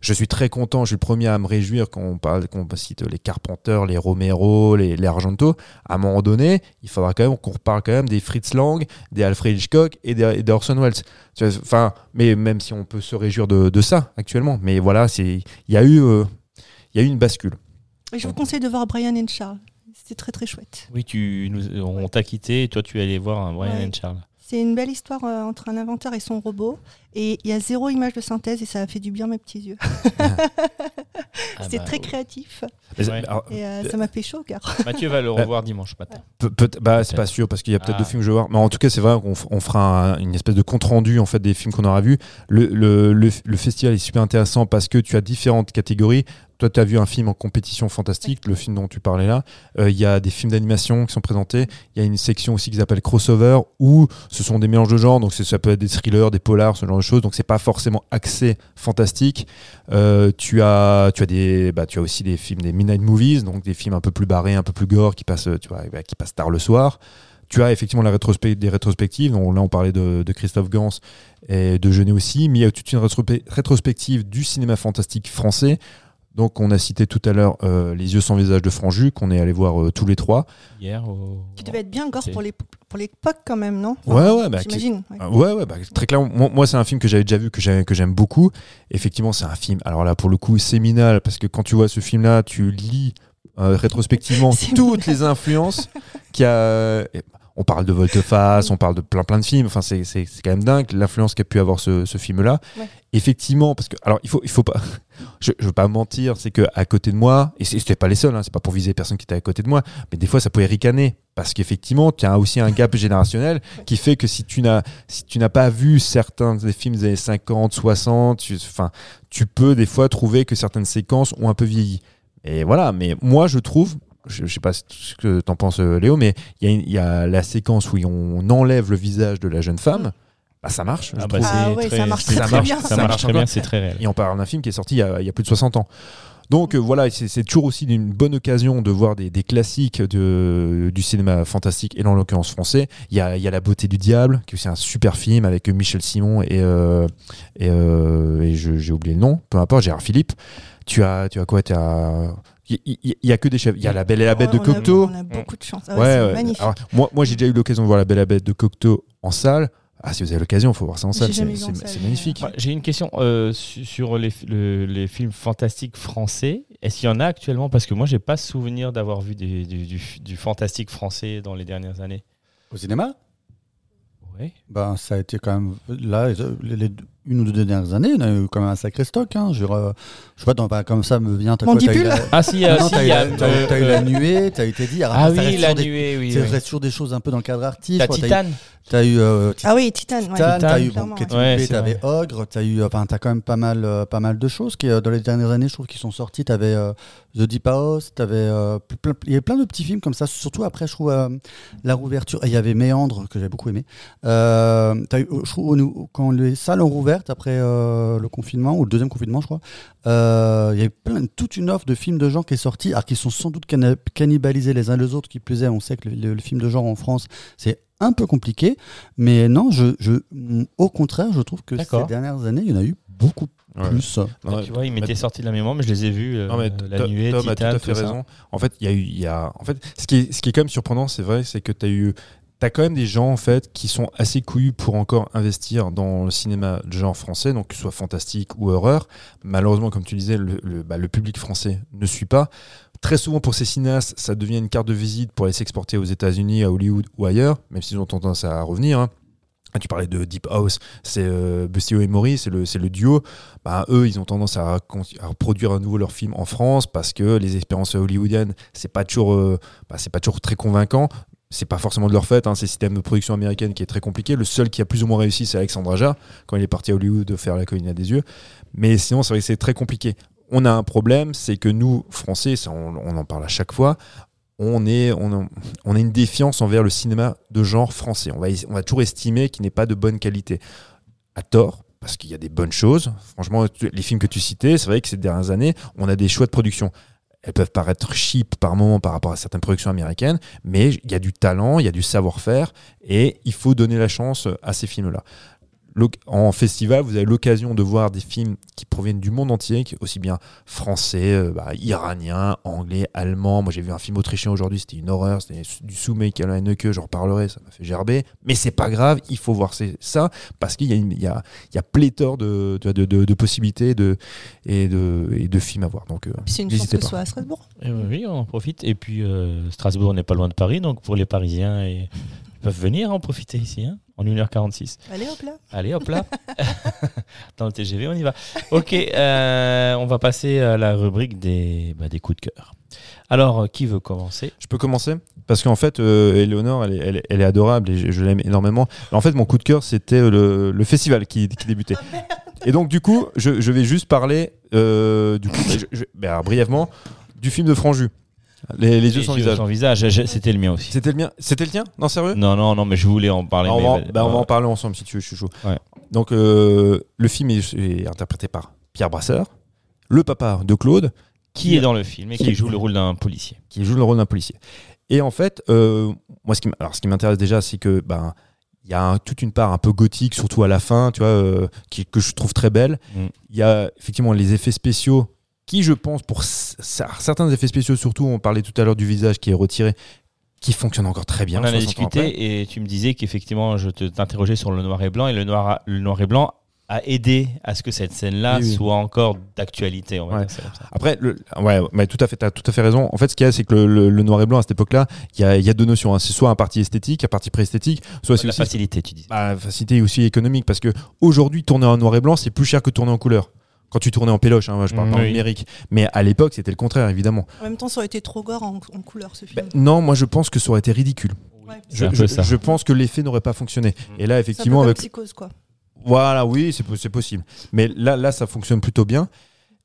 je suis très content, je suis le premier à me réjouir quand on parle, qu'on cite les Carpenters, les Romero, les, Argento. À un moment donné, il faudra quand même qu'on reparle quand même des Fritz Lang, des Alfred Hitchcock et des, des Orson Welles. Enfin, mais même si on peut se réjouir de, ça actuellement, mais voilà, il y eu, euh, y a eu une bascule. Et je vous conseille de voir Brian et Charles. C'était très très chouette. Oui, tu nous, on t'a quitté et toi tu es allé voir un Brian Ouais. and Charles. C'est une belle histoire euh, entre un inventeur et son robot. Et il y a zéro image de synthèse et ça a fait du bien à mes petits yeux. <laughs> Ah C'était bah, très créatif. Mais- Ouais. alors, Et euh, ça m'a fait chaud au cœur. <laughs> Mathieu va le revoir dimanche matin. Bah, c'est pas sûr parce qu'il y a peut-être Ah. deux films que je vais voir. Mais en tout cas, c'est vrai qu'on on fera un- une espèce de compte rendu en fait des films qu'on aura vus. Le, le, le, le festival est super intéressant parce que tu as différentes catégories. Toi, tu as vu un film en compétition fantastique, le film dont tu parlais là. Euh, Il y a des films d'animation qui sont présentés. Il y a une section aussi qui s'appelle crossover où ce sont des mélanges de genres. Donc ça peut être des thrillers, des polars, ce genre de choses. Donc c'est pas forcément axé fantastique. Euh, tu as, tu as des, bah, tu as aussi des films, des midnight movies, donc des films un peu plus barrés, un peu plus gore, qui passent, tu vois, bah, qui passent tard le soir. Tu as effectivement la rétrospe- des rétrospectives. On- là, on parlait de, de Christophe Gans et de Jeunet aussi, mais il y a toute une rétrospe- rétrospective du cinéma fantastique français. Donc, on a cité tout à l'heure euh, Les yeux sans visage de Franju, qu'on est allé voir euh, tous les trois. Hier au... Qui devait être bien gore pour les- pour l'époque quand même, non? Ouais, ouais, bah, J'imagine. ouais. Ah Ouais, ouais, bah, très clairement. Moi, moi, c'est un film que j'avais déjà vu, que j'aime, que j'aime beaucoup. Effectivement, c'est un film, alors là, pour le coup, séminal, parce que quand tu vois ce film-là, tu lis euh, rétrospectivement <laughs> toutes les influences qu'il y a. et On parle de Volte-Face, on parle de plein plein de films. Enfin, c'est, c'est, c'est quand même dingue l'influence qu'a pu avoir ce, ce film-là. Ouais. Effectivement, parce que alors il faut il faut pas, <laughs> je, je veux pas mentir, c'est que à côté de moi, et c'était pas les seuls, hein, c'est pas pour viser personne qui était à côté de moi, mais des fois ça pouvait ricaner parce qu'effectivement tu as aussi un gap <laughs> générationnel qui fait que si tu n'as si tu n'as pas vu certains des films des années 50, 60, tu, enfin tu peux des fois trouver que certaines séquences ont un peu vieilli. Et voilà, mais moi je trouve je, je sais pas ce que t'en penses euh, Léo, mais il y, a y la séquence où on enlève le visage de la jeune femme. Bah, ça marche. je Ah bah, trouve. Ah ouais, très- ça marche très, marche- bien. Ça Ça marche très bien, c'est très réel. Et on parle d'un film qui est sorti il y a, il y a plus de 60 ans. Donc euh, voilà, c'est toujours aussi une bonne occasion de voir des, des classiques de, du cinéma fantastique, et en l'occurrence français. Il y a, il y a La beauté du diable, qui est aussi un super film avec Michel Simon et, euh, et, euh, j'ai oublié le nom, peu importe, Gérard Philippe. Tu as, tu as quoi? Tu as... Il il- il y, a que des chefs. Il y a La Belle et la Bête Ouais, de a- Cocteau. On a beaucoup de chance. Ah ouais, Ouais, c'est ouais. magnifique. Alors, moi, moi j'ai déjà eu l'occasion de voir La Belle et la Bête de Cocteau en salle. Ah, si vous avez l'occasion, il faut voir ça en salle. C'est magnifique. J'ai une question euh, su- sur les, le- les films fantastiques français. Est-ce qu'il y en a actuellement? Parce que moi, j'ai pas souvenir d'avoir vu des- du, du- du fantastique français dans les dernières années. Au cinéma? Oui. ben, Ça a été quand même. Là, les, les une ou deux dernières années, on a eu quand même un sacré stock. Hein. Je, euh, je sais pas, bah, comme ça me vient. t'as quoi, t'as eu la- Ah si, Non, euh, non, si, t'as il eu y a, la- t'as- euh, t'as eu euh, la nuée, t'as eu Teddy. Ah ça oui, la des- nuée, oui. Ça oui. reste sur des choses un peu dans le cadre artiste. T'as Titan T'as eu euh, Ah oui, Titan. ouais. Titan, t'as eu bon, ouais. Ouais, t'avais. Ogre, t'as eu, enfin, t'as quand même pas mal, euh, pas mal de choses qui, euh, dans les dernières années, je trouve, qui sont sorties. T'avais euh, The Deep House, euh, il y avait plein de petits films comme ça. Surtout après, je trouve euh, la rouverture. Il y avait Méandre que j'ai beaucoup aimé. Euh, eu, je trouve, quand les salles ont rouvert après le confinement ou le deuxième confinement, je crois, il y avait plein, toute une offre de films de genre qui est sortie, alors qui sont sans doute cannibalisés les uns les autres. Qui plus est, on sait que le, le- le film de genre en France, c'est un peu compliqué, mais non, je, je, au contraire, je trouve que ces dernières années, il y en a eu beaucoup Ouais. plus. Non, tu vois, il mais- m'était sorti de la mémoire, mais je les ai vus. euh, Non, mais la Tom- nuée, Tom a tout à fait tout ça. raison. En fait, il y a eu, il y a, en fait, ce qui est, ce qui est quand même surprenant, c'est vrai, c'est que tu as eu, t'as quand même des gens en fait qui sont assez couillus pour encore investir dans le cinéma de genre français, donc que ce soit fantastique ou horreur. Malheureusement, comme tu disais, le, le, bah, le public français ne suit pas. Très souvent pour ces cinéastes, ça devient une carte de visite pour aller s'exporter aux États-Unis, à Hollywood ou ailleurs, même s'ils ont tendance à revenir. hein. Ah, Tu parlais de Deep House, c'est euh, Bustio et Maury, c'est le, le duo. Bah, eux, ils ont tendance à, à produire à nouveau leurs films en France parce que les expériences hollywoodiennes, c'est pas euh, bah, pas toujours très convaincant. C'est pas forcément de leur fait, hein, c'est le système de production américaine qui est très compliqué. Le seul qui a plus ou moins réussi, c'est Alexandre Aja, quand il est parti à Hollywood de faire La colline à des yeux. Mais sinon, c'est vrai que c'est très compliqué. On a un problème, c'est que nous, Français, ça, on en parle à chaque fois, on, est, on, a, on a une défiance envers le cinéma de genre français. On va, on va toujours estimer qu'il n'est pas de bonne qualité. À tort, parce qu'il y a des bonnes choses. Franchement, les films que tu citais, c'est vrai que ces dernières années, on a des choix de production. Elles peuvent paraître cheap par moment par rapport à certaines productions américaines, mais il y a du talent, il y a du savoir-faire, et il faut donner la chance à ces films-là. En festival, vous avez l'occasion de voir des films qui proviennent du monde entier, qui- aussi bien français, euh, bah, iranien, anglais, allemand. Moi, j'ai vu un film autrichien aujourd'hui, c'était une horreur, c'était du Soumé qui a la que j'en reparlerai, ça m'a fait gerber. Mais c'est pas grave, il faut voir ça parce qu'il y a, une- il y a, il y a pléthore de, de, de- de possibilités de, et, de, et de films à voir. Donc, euh, c'est une chance que ce soit à Strasbourg. Eh oui, oui, on en profite. Et puis, euh, Strasbourg n'est pas loin de Paris, donc pour les Parisiens, et... ils peuvent venir en profiter ici, hein, en 1h46. Allez hop là. Allez, hop là. <laughs> <laughs> Dans le TGV, on y va. Ok, euh, on va passer à la rubrique des, bah, des coups de cœur. Alors, euh, qui veut commencer? Je peux commencer? Parce qu'en fait, euh, Éléonore, elle est, elle est- elle est adorable et je, je l'aime énormément. En fait, mon coup de cœur, c'était le, le festival qui, qui débutait. et donc, du coup, je, je vais juste parler, euh, du coup, je- je- ben, brièvement, du film de Franju. Les, les yeux sans visage. Sans visage, c'était le mien aussi. C'était le mien C'était le tien Non, sérieux Non, non, non, mais je voulais en parler. Ah, on, mais- va, en- bah, on va en parler ensemble si tu veux, je suis chaud. Ouais. Donc, euh, le film est, est interprété par Pierre Brasseur, le papa de Claude, Qui est dans le film et Qui- qui joue le rôle d'un policier qui joue le rôle d'un policier. Et en fait, euh, moi, ce qui, m- alors, ce qui m'intéresse déjà, c'est que ben il y a un- toute une part un peu gothique, surtout à la fin, tu vois, euh, qui, que je trouve très belle. Mm. Il y a effectivement les effets spéciaux qui, je pense, pour certains effets spéciaux, surtout, on parlait tout à l'heure du visage qui est retiré, qui fonctionne encore très bien. On en a 60 ans après. discuté et tu me disais qu'effectivement, je te- t'interrogeais sur le noir et blanc et le noir, le noir et blanc a aidé à ce que cette scène-là Oui, oui. soit encore d'actualité. Ouais. Après, le, ouais, mais tout à fait, t'as tout à fait raison. En fait, ce qu'il y a, c'est que le, le- le noir et blanc à cette époque-là, il y a, il y a deux notions. hein. C'est soit un parti esthétique, un parti pré-esthétique, soit c'est La aussi facilité, tu disais. Bah, facilité aussi économique parce que aujourd'hui tourner en noir et blanc c'est plus cher que tourner en couleur. Quand tu tournais en péloche, hein, moi, je parle Mm, pas en oui. numérique. Mais à l'époque c'était le contraire évidemment. En même temps, ça aurait été trop gore en, en couleur ce Bah, film. non, moi je pense que ça aurait été ridicule. Ouais. Je, je- ça. je pense que l'effet n'aurait pas fonctionné. Et là C'est un peu effectivement avec psychose quoi. voilà oui c'est po- c'est possible. Mais là là ça fonctionne plutôt bien.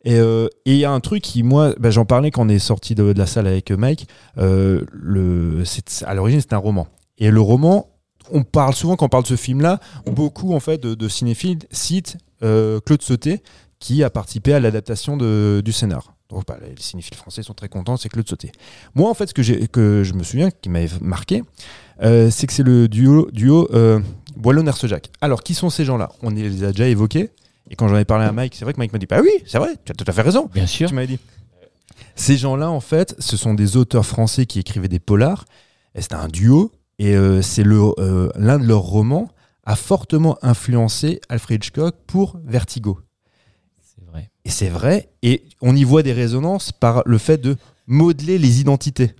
Et euh, il y a un truc qui moi bah, j'en parlais quand on est sorti de, de la salle avec Mike. Euh, le à l'origine c'est un roman. Et le roman on parle souvent quand on parle de ce film-là, beaucoup en fait de, de cinéphiles citent euh, Claude Sauté qui a participé à l'adaptation du scénar. Donc bah, les cinéphiles français sont très contents, c'est Claude Sauté. Moi en fait ce que, je me souviens qui m'avait marqué, euh, c'est que c'est le duo, duo euh, Boileau-Nercejac. Alors qui sont ces gens-là? On les a déjà évoqués. Et quand j'en ai parlé à Mike, c'est vrai que Mike m'a dit Bah oui, c'est vrai, tu as tout à fait raison. Bien sûr. Tu m'avais dit. Ces gens-là, en fait, ce sont des auteurs français qui écrivaient des polars. Et c'était un duo. Et euh, c'est euh, l'un de leurs romans a fortement influencé Alfred Hitchcock pour Vertigo. Et c'est vrai. Et on y voit des résonances par le fait de modeler les identités.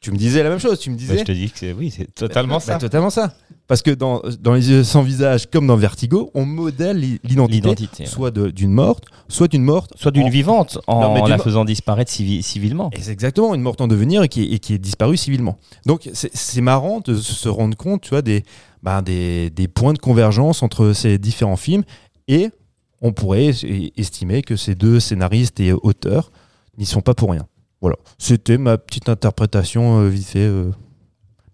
Tu me disais la même chose. Tu me Bah, disais. je te dis que c'est oui, c'est totalement Bah, ça. totalement ça. Parce que dans, dans Les yeux sans visage, comme dans Vertigo, on modèle l'i- l'identité, ouais. soit d'une morte, soit d'une morte. Soit d'une en- vivante en Non, la faisant disparaître civi- civilement. Et c'est exactement une morte en devenir et qui est, et qui est disparue civilement. Donc c'est c'est marrant de se rendre compte, tu vois, des, ben, des, des points de convergence entre ces différents films et on pourrait es- estimer que ces deux scénaristes et auteurs n'y sont pas pour rien. Voilà, c'était ma petite interprétation euh, vite fait. euh.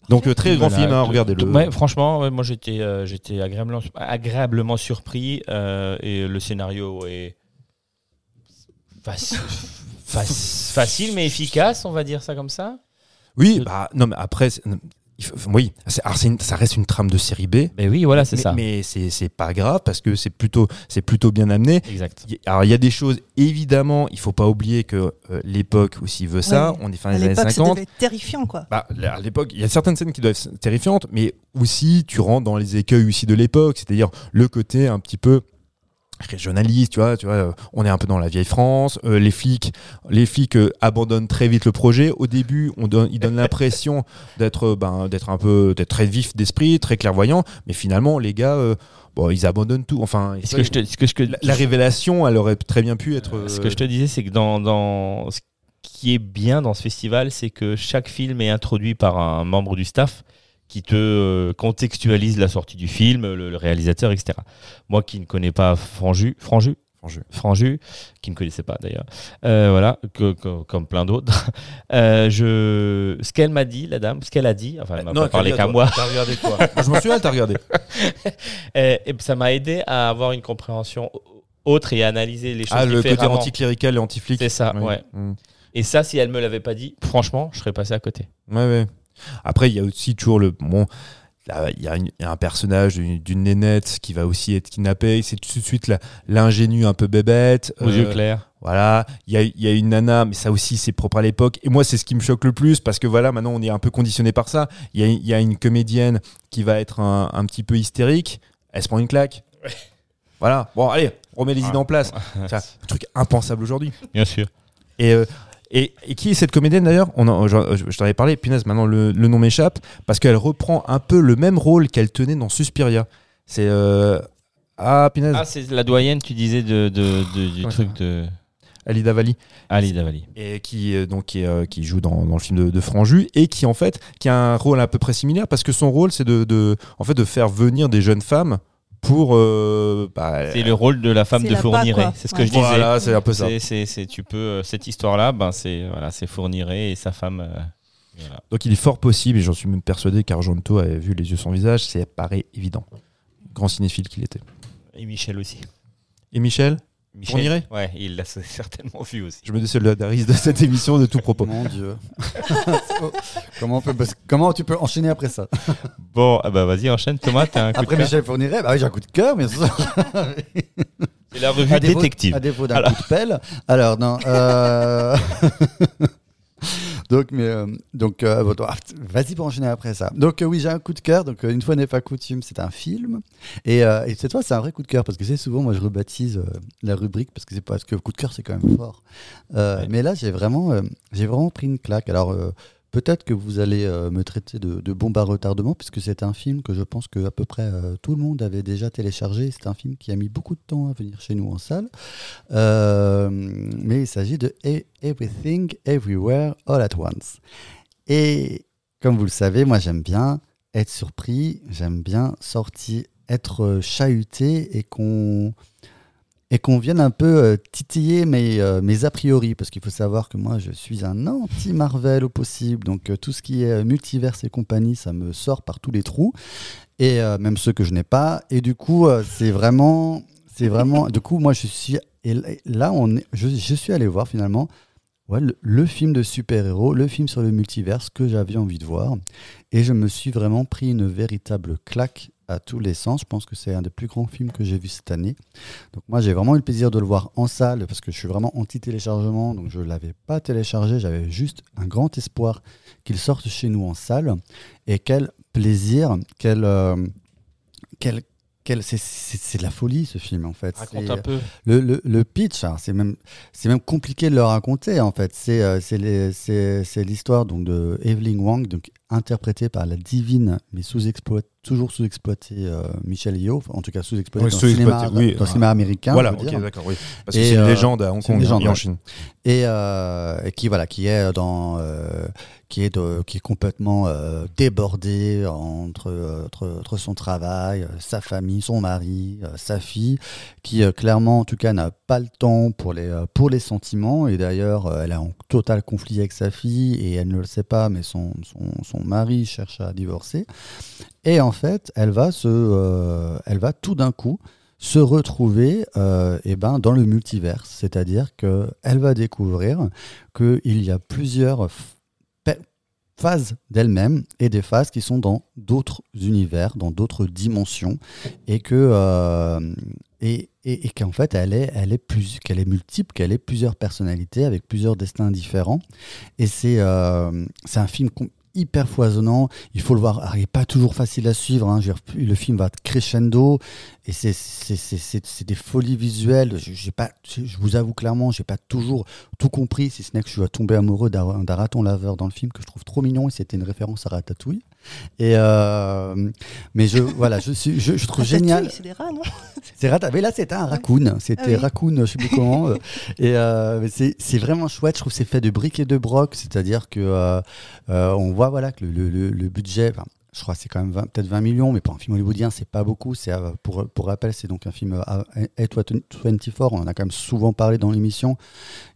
Donc euh, très grand Voilà. film, hein, regardez-le. Ouais, franchement, ouais, moi j'étais euh, j'étais agréablement, agréablement surpris euh, et le scénario est faci- faci- facile mais efficace, on va dire ça comme ça? Oui, bah non mais après, c'est- oui, une- ça reste une trame de série B. Mais oui, voilà, c'est mais, ça. Mais c'est c'est pas grave parce que c'est plutôt, c'est plutôt bien amené. Exact. Alors il y a des choses, évidemment, il faut pas oublier que euh, l'époque aussi veut ça. Ouais. On est fin des années l'époque, ça 50. devait être terrifiant quoi. Bah, à l'époque, il y a certaines scènes qui doivent être terrifiantes, mais aussi tu rentres dans les écueils aussi de l'époque, c'est-à-dire le côté un petit peu régionaliste, tu vois, tu vois, euh, on est un peu dans la vieille France, euh, les flics, les flics euh, abandonnent très vite le projet. Au début, on donne, ils donnent l'impression <laughs> d'être, ben, d'être un peu, d'être très vif d'esprit, très clairvoyant, mais finalement, les gars, euh, bon, ils abandonnent tout. Enfin, Ce que je te, ce que je, que- la, la révélation, elle aurait très bien pu être. Ce que je te disais, c'est que dans, dans ce qui est bien dans ce festival, c'est que chaque film est introduit par un membre du staff qui te euh, contextualise la sortie du film, le, le réalisateur, etc. Moi qui ne connais pas Franju, Franju, Franju. Franju, qui ne connaissait pas d'ailleurs, euh, voilà, que- que- comme plein d'autres. <laughs> Euh, je, ce qu'elle m'a dit, la dame, ce qu'elle a dit, enfin, elle m'a pas parlé qu'à moi, T'as regardé quoi <laughs> Je m'en souviens, t'as regardé. <laughs> et, et ça m'a aidé à avoir une compréhension autre et à analyser les choses Ah, le côté anticlérical et anti-flic. C'est ça, Oui. ouais. Mm. Et ça, si elle me l'avait pas dit, franchement, je serais passé à côté. Ouais, ouais. Après, il y a aussi toujours le. Bon, il y, a une- il y a un personnage d'une nénette qui va aussi être kidnappée. C'est tout de suite la- l'ingénu un peu bébête. Aux Euh, yeux clairs. Voilà, il y a, il y a une nana, mais ça aussi c'est propre à l'époque. Et moi c'est ce qui me choque le plus parce que voilà, maintenant on est un peu conditionné par ça. Il y a, il y a une comédienne qui va être un, un petit peu hystérique, elle se prend une claque. Voilà, bon allez, on remet les idées en place. C'est un truc impensable aujourd'hui. Bien sûr. Et, euh, et, et qui est cette comédienne d'ailleurs On en- Je, je t'en avais parlé, punaise, maintenant le, le nom m'échappe, parce qu'elle reprend un peu le même rôle qu'elle tenait dans Suspiria. C'est. euh, Ah, punaise, Ah, c'est la doyenne, tu disais, de, de- de- du Ouais. truc de Ali Davali. Ali Davali. et qui euh, donc qui, euh, qui joue dans, dans le film de, de Franju et qui en fait qui a un rôle à peu près similaire parce que son rôle c'est de, de en fait de faire venir des jeunes femmes pour euh, bah, C'est le rôle de la femme de Fourniret. C'est ce que Ouais. je disais. voilà c'est un peu ça C'est- tu peux, euh, cette histoire-là, ben, c'est voilà, c'est Fourniret et sa femme. euh, voilà. donc il est fort possible et j'en suis même persuadé qu'Argento avait vu les yeux sans visage c'est paraît évident grand cinéphile qu'il était Et Michel aussi. et Michel? Michel, Fourniret Ouais, il l'a <laughs> certainement vu aussi. je me désolidarise de cette émission de tout propos Mon Dieu. <laughs> comment, on peut, comment tu peux enchaîner après ça? Bon, ah bah vas-y, enchaîne Thomas, t'as un coup Après de cœur. Michel Fourniret, bah oui, j'ai un coup de cœur, bien sûr. C'est la revue À défaut- détective. À défaut d'un coup de pelle. Alors, non. euh, <laughs> donc, mais, euh, donc euh, bon, ah, vas-y pour enchaîner après ça. Donc, euh, oui, j'ai un coup de cœur. Donc, une fois n'est pas coutume, c'est un film. Et, et cette fois, c'est un vrai coup de cœur parce que c'est souvent, moi, je rebaptise la rubrique parce que c'est parce que coup de cœur, c'est quand même fort. Ouais. Mais là, j'ai vraiment, j'ai vraiment pris une claque. Alors. Peut-être que vous allez euh, me traiter de, de bombe à retardement, puisque c'est un film que je pense que à peu près euh, tout le monde avait déjà téléchargé. C'est un film qui a mis beaucoup de temps à venir chez nous en salle. Euh, mais il s'agit de E- Everything, Everywhere, All at Once. Et comme vous le savez, moi j'aime bien être surpris, j'aime bien sortir, être chahuté et qu'on et qu'on vienne un peu euh, titiller mes, euh, mes a priori, parce qu'il faut savoir que moi je suis un anti-Marvel au possible, donc euh, tout ce qui est multiverse et compagnie, ça me sort par tous les trous, et même ceux que je n'ai pas, et du coup c'est vraiment, c'est vraiment, du coup moi je suis, et là on je, suis allé voir finalement le, le film de super-héros, le film sur le multiverse que j'avais envie de voir, et je me suis vraiment pris une véritable claque à tous les sens. Je pense que c'est un des plus grands films que j'ai vu cette année. Donc moi j'ai vraiment eu le plaisir de le voir en salle parce que je suis vraiment anti-téléchargement, donc je ne l'avais pas téléchargé, j'avais juste un grand espoir qu'il sorte chez nous en salle. Et quel plaisir, quel... euh, quel c'est- de la folie ce film en fait. Raconte C'est- un peu. le, le, le pitch, hein, c'est même, c'est même compliqué de le raconter en fait. C'est, euh, c'est, les- c'est, c'est l'histoire donc de Evelyn Wang, donc interprétée par la divine mais sous-exploitée, toujours sous-exploitée euh, Michelle Yeoh, en tout cas sous-exploitée Ouais, dans, le cinéma, oui. dans le cinéma américain. voilà ok d'accord oui parce que c'est une euh, légende à Hong Kong légende, et en. Chine et, euh, et qui voilà qui est dans euh, qui est de- qui est complètement débordé entre, entre entre son travail, sa famille, son mari, sa fille, qui clairement en tout cas n'a pas le temps pour les pour les sentiments et d'ailleurs elle est en total conflit avec sa fille et elle ne le sait pas mais son son, son mari cherche à divorcer et en fait elle va se euh, elle va tout d'un coup se retrouver euh, eh ben, dans le multiverse. C'est-à-dire qu'elle va découvrir qu'il y a plusieurs phases d'elle-même et des phases qui sont dans d'autres univers, dans d'autres dimensions, et que euh, et, et- qu'en fait elle est elle est plus qu'elle est multiple, qu'elle ait plusieurs personnalités avec plusieurs destins différents. Et c'est c'est un film hyper foisonnant. Il faut le voir. Alors, il n'est pas toujours facile à suivre. hein. Le film va crescendo et c'est- c'est c'est- c'est- c'est des folies visuelles. Je, pas, je vous avoue clairement, j'ai pas toujours tout compris, si ce n'est que je suis tombé amoureux d'un raton laveur dans le film que je trouve trop mignon et c'était une référence à Ratatouille. Et euh, mais je voilà, je suis, je, je trouve Ratatouille, génial. C'est des rats, non? Mais là c'était un raccoon, c'était Ah oui. raccoon, je sais plus comment. <laughs> et euh, c'est vraiment chouette. Je trouve que c'est fait de briques et de broc, c'est-à-dire que euh, euh, on voit voilà que le, le- le- le budget. enfin, je crois que c'est quand même 20 peut-être 20 millions, mais pour un film hollywoodien, c'est pas beaucoup. C'est pour, pour rappel, c'est donc un film euh, A24, on en a quand même souvent parlé dans l'émission.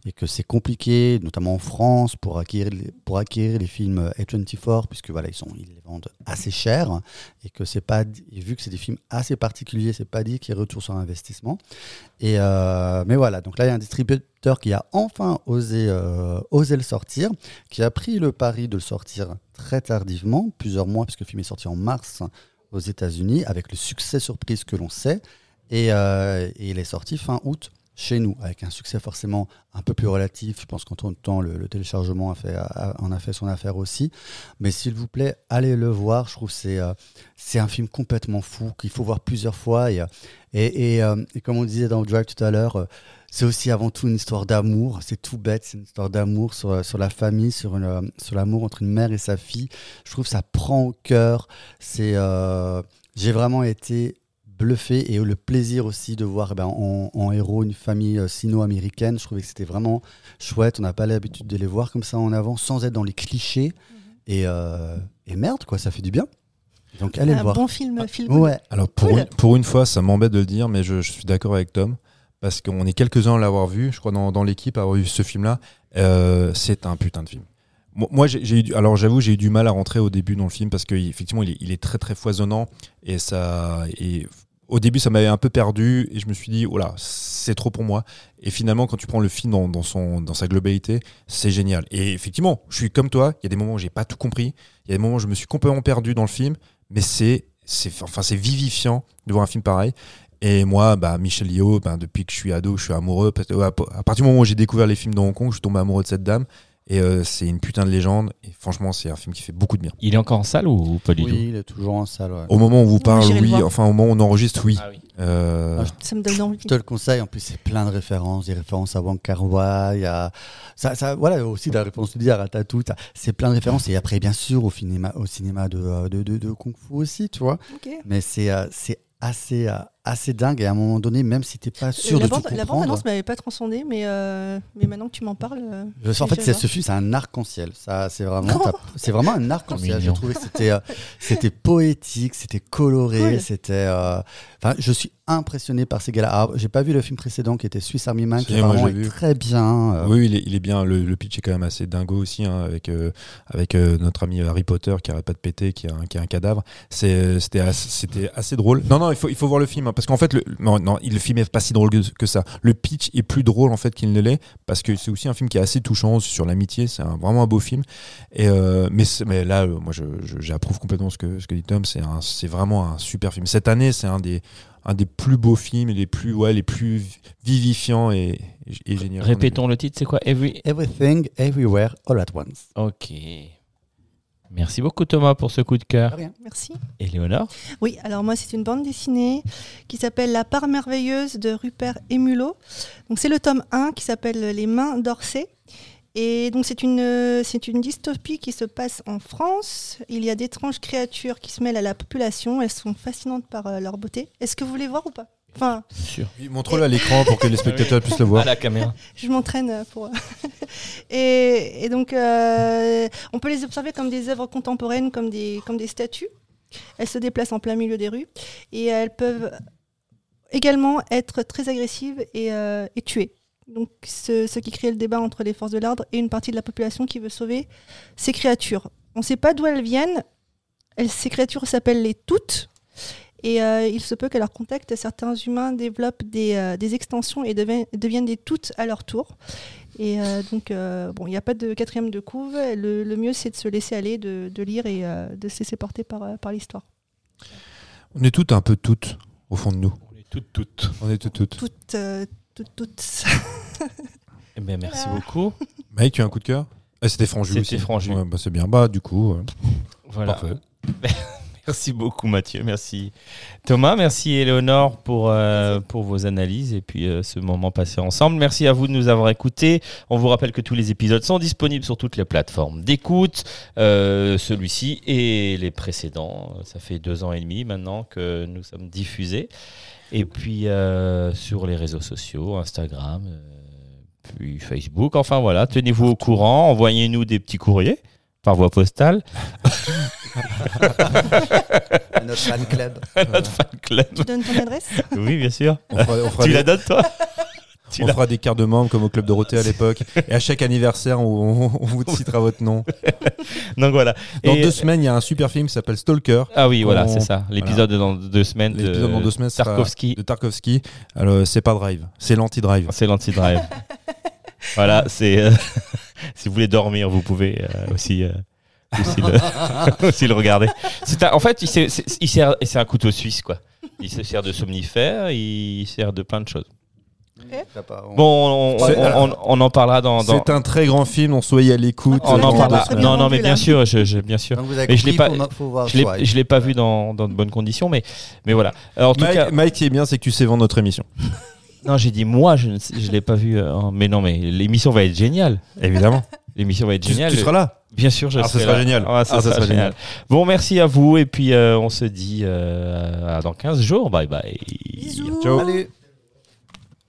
Et que c'est compliqué, notamment en France, pour acquérir les, pour acquérir les films A24, puisque voilà, ils, les vendent assez cher, et que c'est pas, vu que c'est des films assez particuliers, c'est pas dit qu'il y ait retour sur investissement. Et euh, mais voilà, donc là, il y a un distributeur qui a enfin osé, euh, osé le sortir, qui a pris le pari de le sortir très tardivement, plusieurs mois, puisque le film est sorti en mars aux États-Unis, avec le succès surprise que l'on sait. Et, euh, et il est sorti fin août chez nous, avec un succès forcément un peu plus relatif. Je pense qu'en temps, le, le téléchargement a fait, en a fait son affaire aussi. Mais s'il vous plaît, allez le voir. Je trouve que c'est euh, c'est un film complètement fou qu'il faut voir plusieurs fois. Et, euh, et, euh, et comme on disait dans Drive tout à l'heure, c'est aussi avant tout une histoire d'amour. C'est tout bête, c'est une histoire d'amour sur, sur la famille, sur, sur l'amour entre une mère et sa fille. Je trouve que ça prend au cœur. J'ai vraiment été bluffé et le plaisir aussi de voir eh ben, en, en héros une famille euh, sino-américaine. Je trouvais que c'était vraiment chouette. On n'a pas l'habitude de les voir comme ça en avant sans être dans les clichés. Et, euh, et merde, quoi, ça fait du bien. Donc allez le un voir. bon film, film. Ouais. Alors pour, Cool. une, pour une fois, ça m'embête de le dire, mais je, je suis d'accord avec Tom. Parce qu'on est quelques-uns à l'avoir vu, je crois, dans, dans l'équipe, à avoir vu ce film-là. Euh, c'est un putain de film. Moi, j'ai eu, du- alors j'avoue, j'ai eu du mal à rentrer au début dans le film parce qu'effectivement, il est, il est très très foisonnant et ça. Et au début, ça m'avait un peu perdu et je me suis dit, oh là, c'est trop pour moi. Et finalement, quand tu prends le film dans, son, dans sa globalité, c'est génial. Et effectivement, je suis comme toi, il y a des moments où j'ai pas tout compris, il y a des moments où je me suis complètement perdu dans le film, mais c'est enfin, vivifiant de voir un film pareil. Et moi, bah, Michel Yeoh, bah, depuis que je suis ado, je suis amoureux. À partir du moment où j'ai découvert les films de Hong Kong, je suis tombé amoureux de cette dame. Et euh, c'est une putain de légende. Et franchement, c'est un film qui fait beaucoup de bien. Il est encore en salle ou, pas du Oui, tout il est toujours en salle. ouais. Au moment où on vous parle, j'irai le oui. voir. Enfin, au moment où on enregistre, oui. Ah oui. Euh, Ah, je- Ça me donne envie. Je te le conseille, en plus c'est plein de références, des références à Wong Kar Wai, il y a ça, ça, voilà aussi la référence tu dis à t'as- c'est plein de références et après bien sûr au cinéma, au cinéma de, euh, de, de, de kung fu aussi, tu vois. Ok. Mais c'est euh, c'est assez euh, assez dingue et à un moment donné, même si t'es pas sûr la de tout bande, la bande comprendre, annonce m'avait pas transcendé, mais, euh, mais maintenant que tu m'en parles. euh, je sais, en fait, ce film, c'est un arc-en-ciel. Ça, c'est vraiment, c'est vraiment un arc-en-ciel. J'ai trouvé que c'était, euh, c'était poétique, c'était coloré, Cool. c'était. euh, Enfin, je suis impressionné par ces gars-là. J'ai pas vu le film précédent qui était Swiss Army Man, qui vraiment est vu. très bien. euh, Oui, il est, il est bien. Le, le pitch est quand même assez dingo aussi, hein, avec, euh, avec euh, notre ami Harry Potter qui arrête pas de péter, qui a, un- qui a un cadavre. C'est- C'était assez, c'était assez drôle. Non, non, il faut, il faut voir le film, hein, parce qu'en fait, le, non, non, il- le film est pas si drôle que, que ça. Le pitch est plus drôle en fait qu'il ne l'est, parce que c'est aussi un film qui est assez touchant sur l'amitié. C'est un- vraiment un beau film. Et euh, mais, là, euh, moi, je- je- j'approuve complètement ce que, ce que dit Tom. C'est un- c'est vraiment un super film. Cette année, c'est un des un des plus beaux films et les plus ouais les plus vivifiants et, et, et géniaux. Répétons le titre, c'est quoi? Every. Everything, Everywhere, All at Once. Ok. Merci beaucoup Thomas pour ce coup de cœur. Rien. Merci. Éléonore Oui, alors moi, c'est une bande dessinée qui s'appelle La part merveilleuse de Rupert Émulot. Donc, c'est le tome 1 qui s'appelle Les mains d'Orsay. Et donc, c'est une, c'est une dystopie qui se passe en France. Il y a d'étranges créatures qui se mêlent à la population. Elles sont fascinantes par euh, leur beauté. Est-ce que vous voulez voir ou pas? Enfin, Montre-le à l'écran pour que les spectateurs puissent le voir. À la caméra. <laughs> je m'entraîne pour. <laughs> et, et donc, euh, on peut les observer comme des œuvres contemporaines, comme des, comme des statues. Elles se déplacent en plein milieu des rues et elles peuvent également être très agressives et, euh, et tuer. Donc, ce, ce qui crée le débat entre les forces de l'ordre et une partie de la population qui veut sauver ces créatures. On ne sait pas d'où elles viennent. Elles- ces créatures s'appellent les toutes. Et euh, il se peut qu'à leur contact, certains humains développent des, euh, des extensions et deviennent, deviennent des toutes à leur tour. Et euh, donc, euh, bon, il n'y a pas de quatrième de couve. Le, le mieux, c'est de se laisser aller, de, de lire et euh, de se laisser porter par, par l'histoire. On est toutes un peu toutes au fond de nous. On est toutes, toutes. On est toutes toutes. Toutes, euh, toutes, toutes. <laughs> Eh ben, merci Voilà. beaucoup. Mike, tu as un coup de cœur? Ah, C'était Franju C'était. Franju. Ouais, bah, c'est bien. Bah du coup, euh, Voilà. parfait. <laughs> Merci beaucoup Mathieu, merci Thomas, merci Éléonore pour, euh, pour vos analyses et puis euh, ce moment passé ensemble. Merci à vous de nous avoir écoutés. On vous rappelle que tous les épisodes sont disponibles sur toutes les plateformes d'écoute, euh, celui-ci et les précédents. Ça fait deux ans et demi maintenant que nous sommes diffusés. Et puis sur les réseaux sociaux, Instagram, puis Facebook. Enfin voilà, tenez-vous au courant, envoyez-nous des petits courriers par voie postale. <laughs> Notre fan club. à <laughs> notre fan club. tu donnes ton adresse? Euh, Oui, bien sûr. On fera, on fera Tu des, la donnes, toi? <laughs> Tu on fera des cartes de membres comme au Club Dorothée à l'époque. Et à chaque anniversaire, on, on vous citera votre nom. Donc voilà. Dans Et- deux semaines, il y a un super film qui s'appelle Stalker. Ah oui, voilà, on- c'est ça. L'épisode dans deux semaines de L'épisode dans deux semaines Tarkovsky. de Tarkovsky. Alors, c'est pas Drive, c'est l'anti-Drive. C'est l'anti-drive. voilà, c'est. euh, si vous voulez dormir, vous pouvez euh, aussi. Euh, aussi, le, <laughs> aussi le regarder. C'est un- en fait, il, c'est il sert- c'est un couteau suisse, quoi. Il se sert de somnifères, il sert de plein de choses. Bon, on, C'est- on- on- on en parlera dans. dans- C'est un très grand film, on soyez à l'écoute. on en parlera. Non, non, mais bien sûr, je, je- bien sûr. Mais je l'ai pas- faut, faut voir Je l'ai, Swipe. je l'ai pas vu dans, dans de bonnes conditions, mais, mais voilà. Alors, en tout Mike, cas, Mike, qui est bien, c'est que tu sais vendre notre émission. <laughs> non, j'ai dit moi, je ne je l'ai pas vu. euh, mais non, mais l'émission va être géniale. Évidemment. <laughs> L'émission va être tu, géniale. tu seras là. Bien sûr, je Ah, ça serai sera là. génial. Ah, ça Ah, ça sera sera génial. Bon, merci à vous et puis euh, on se dit euh, dans 15 jours. Bye bye. Bisous. Ciao. Allez.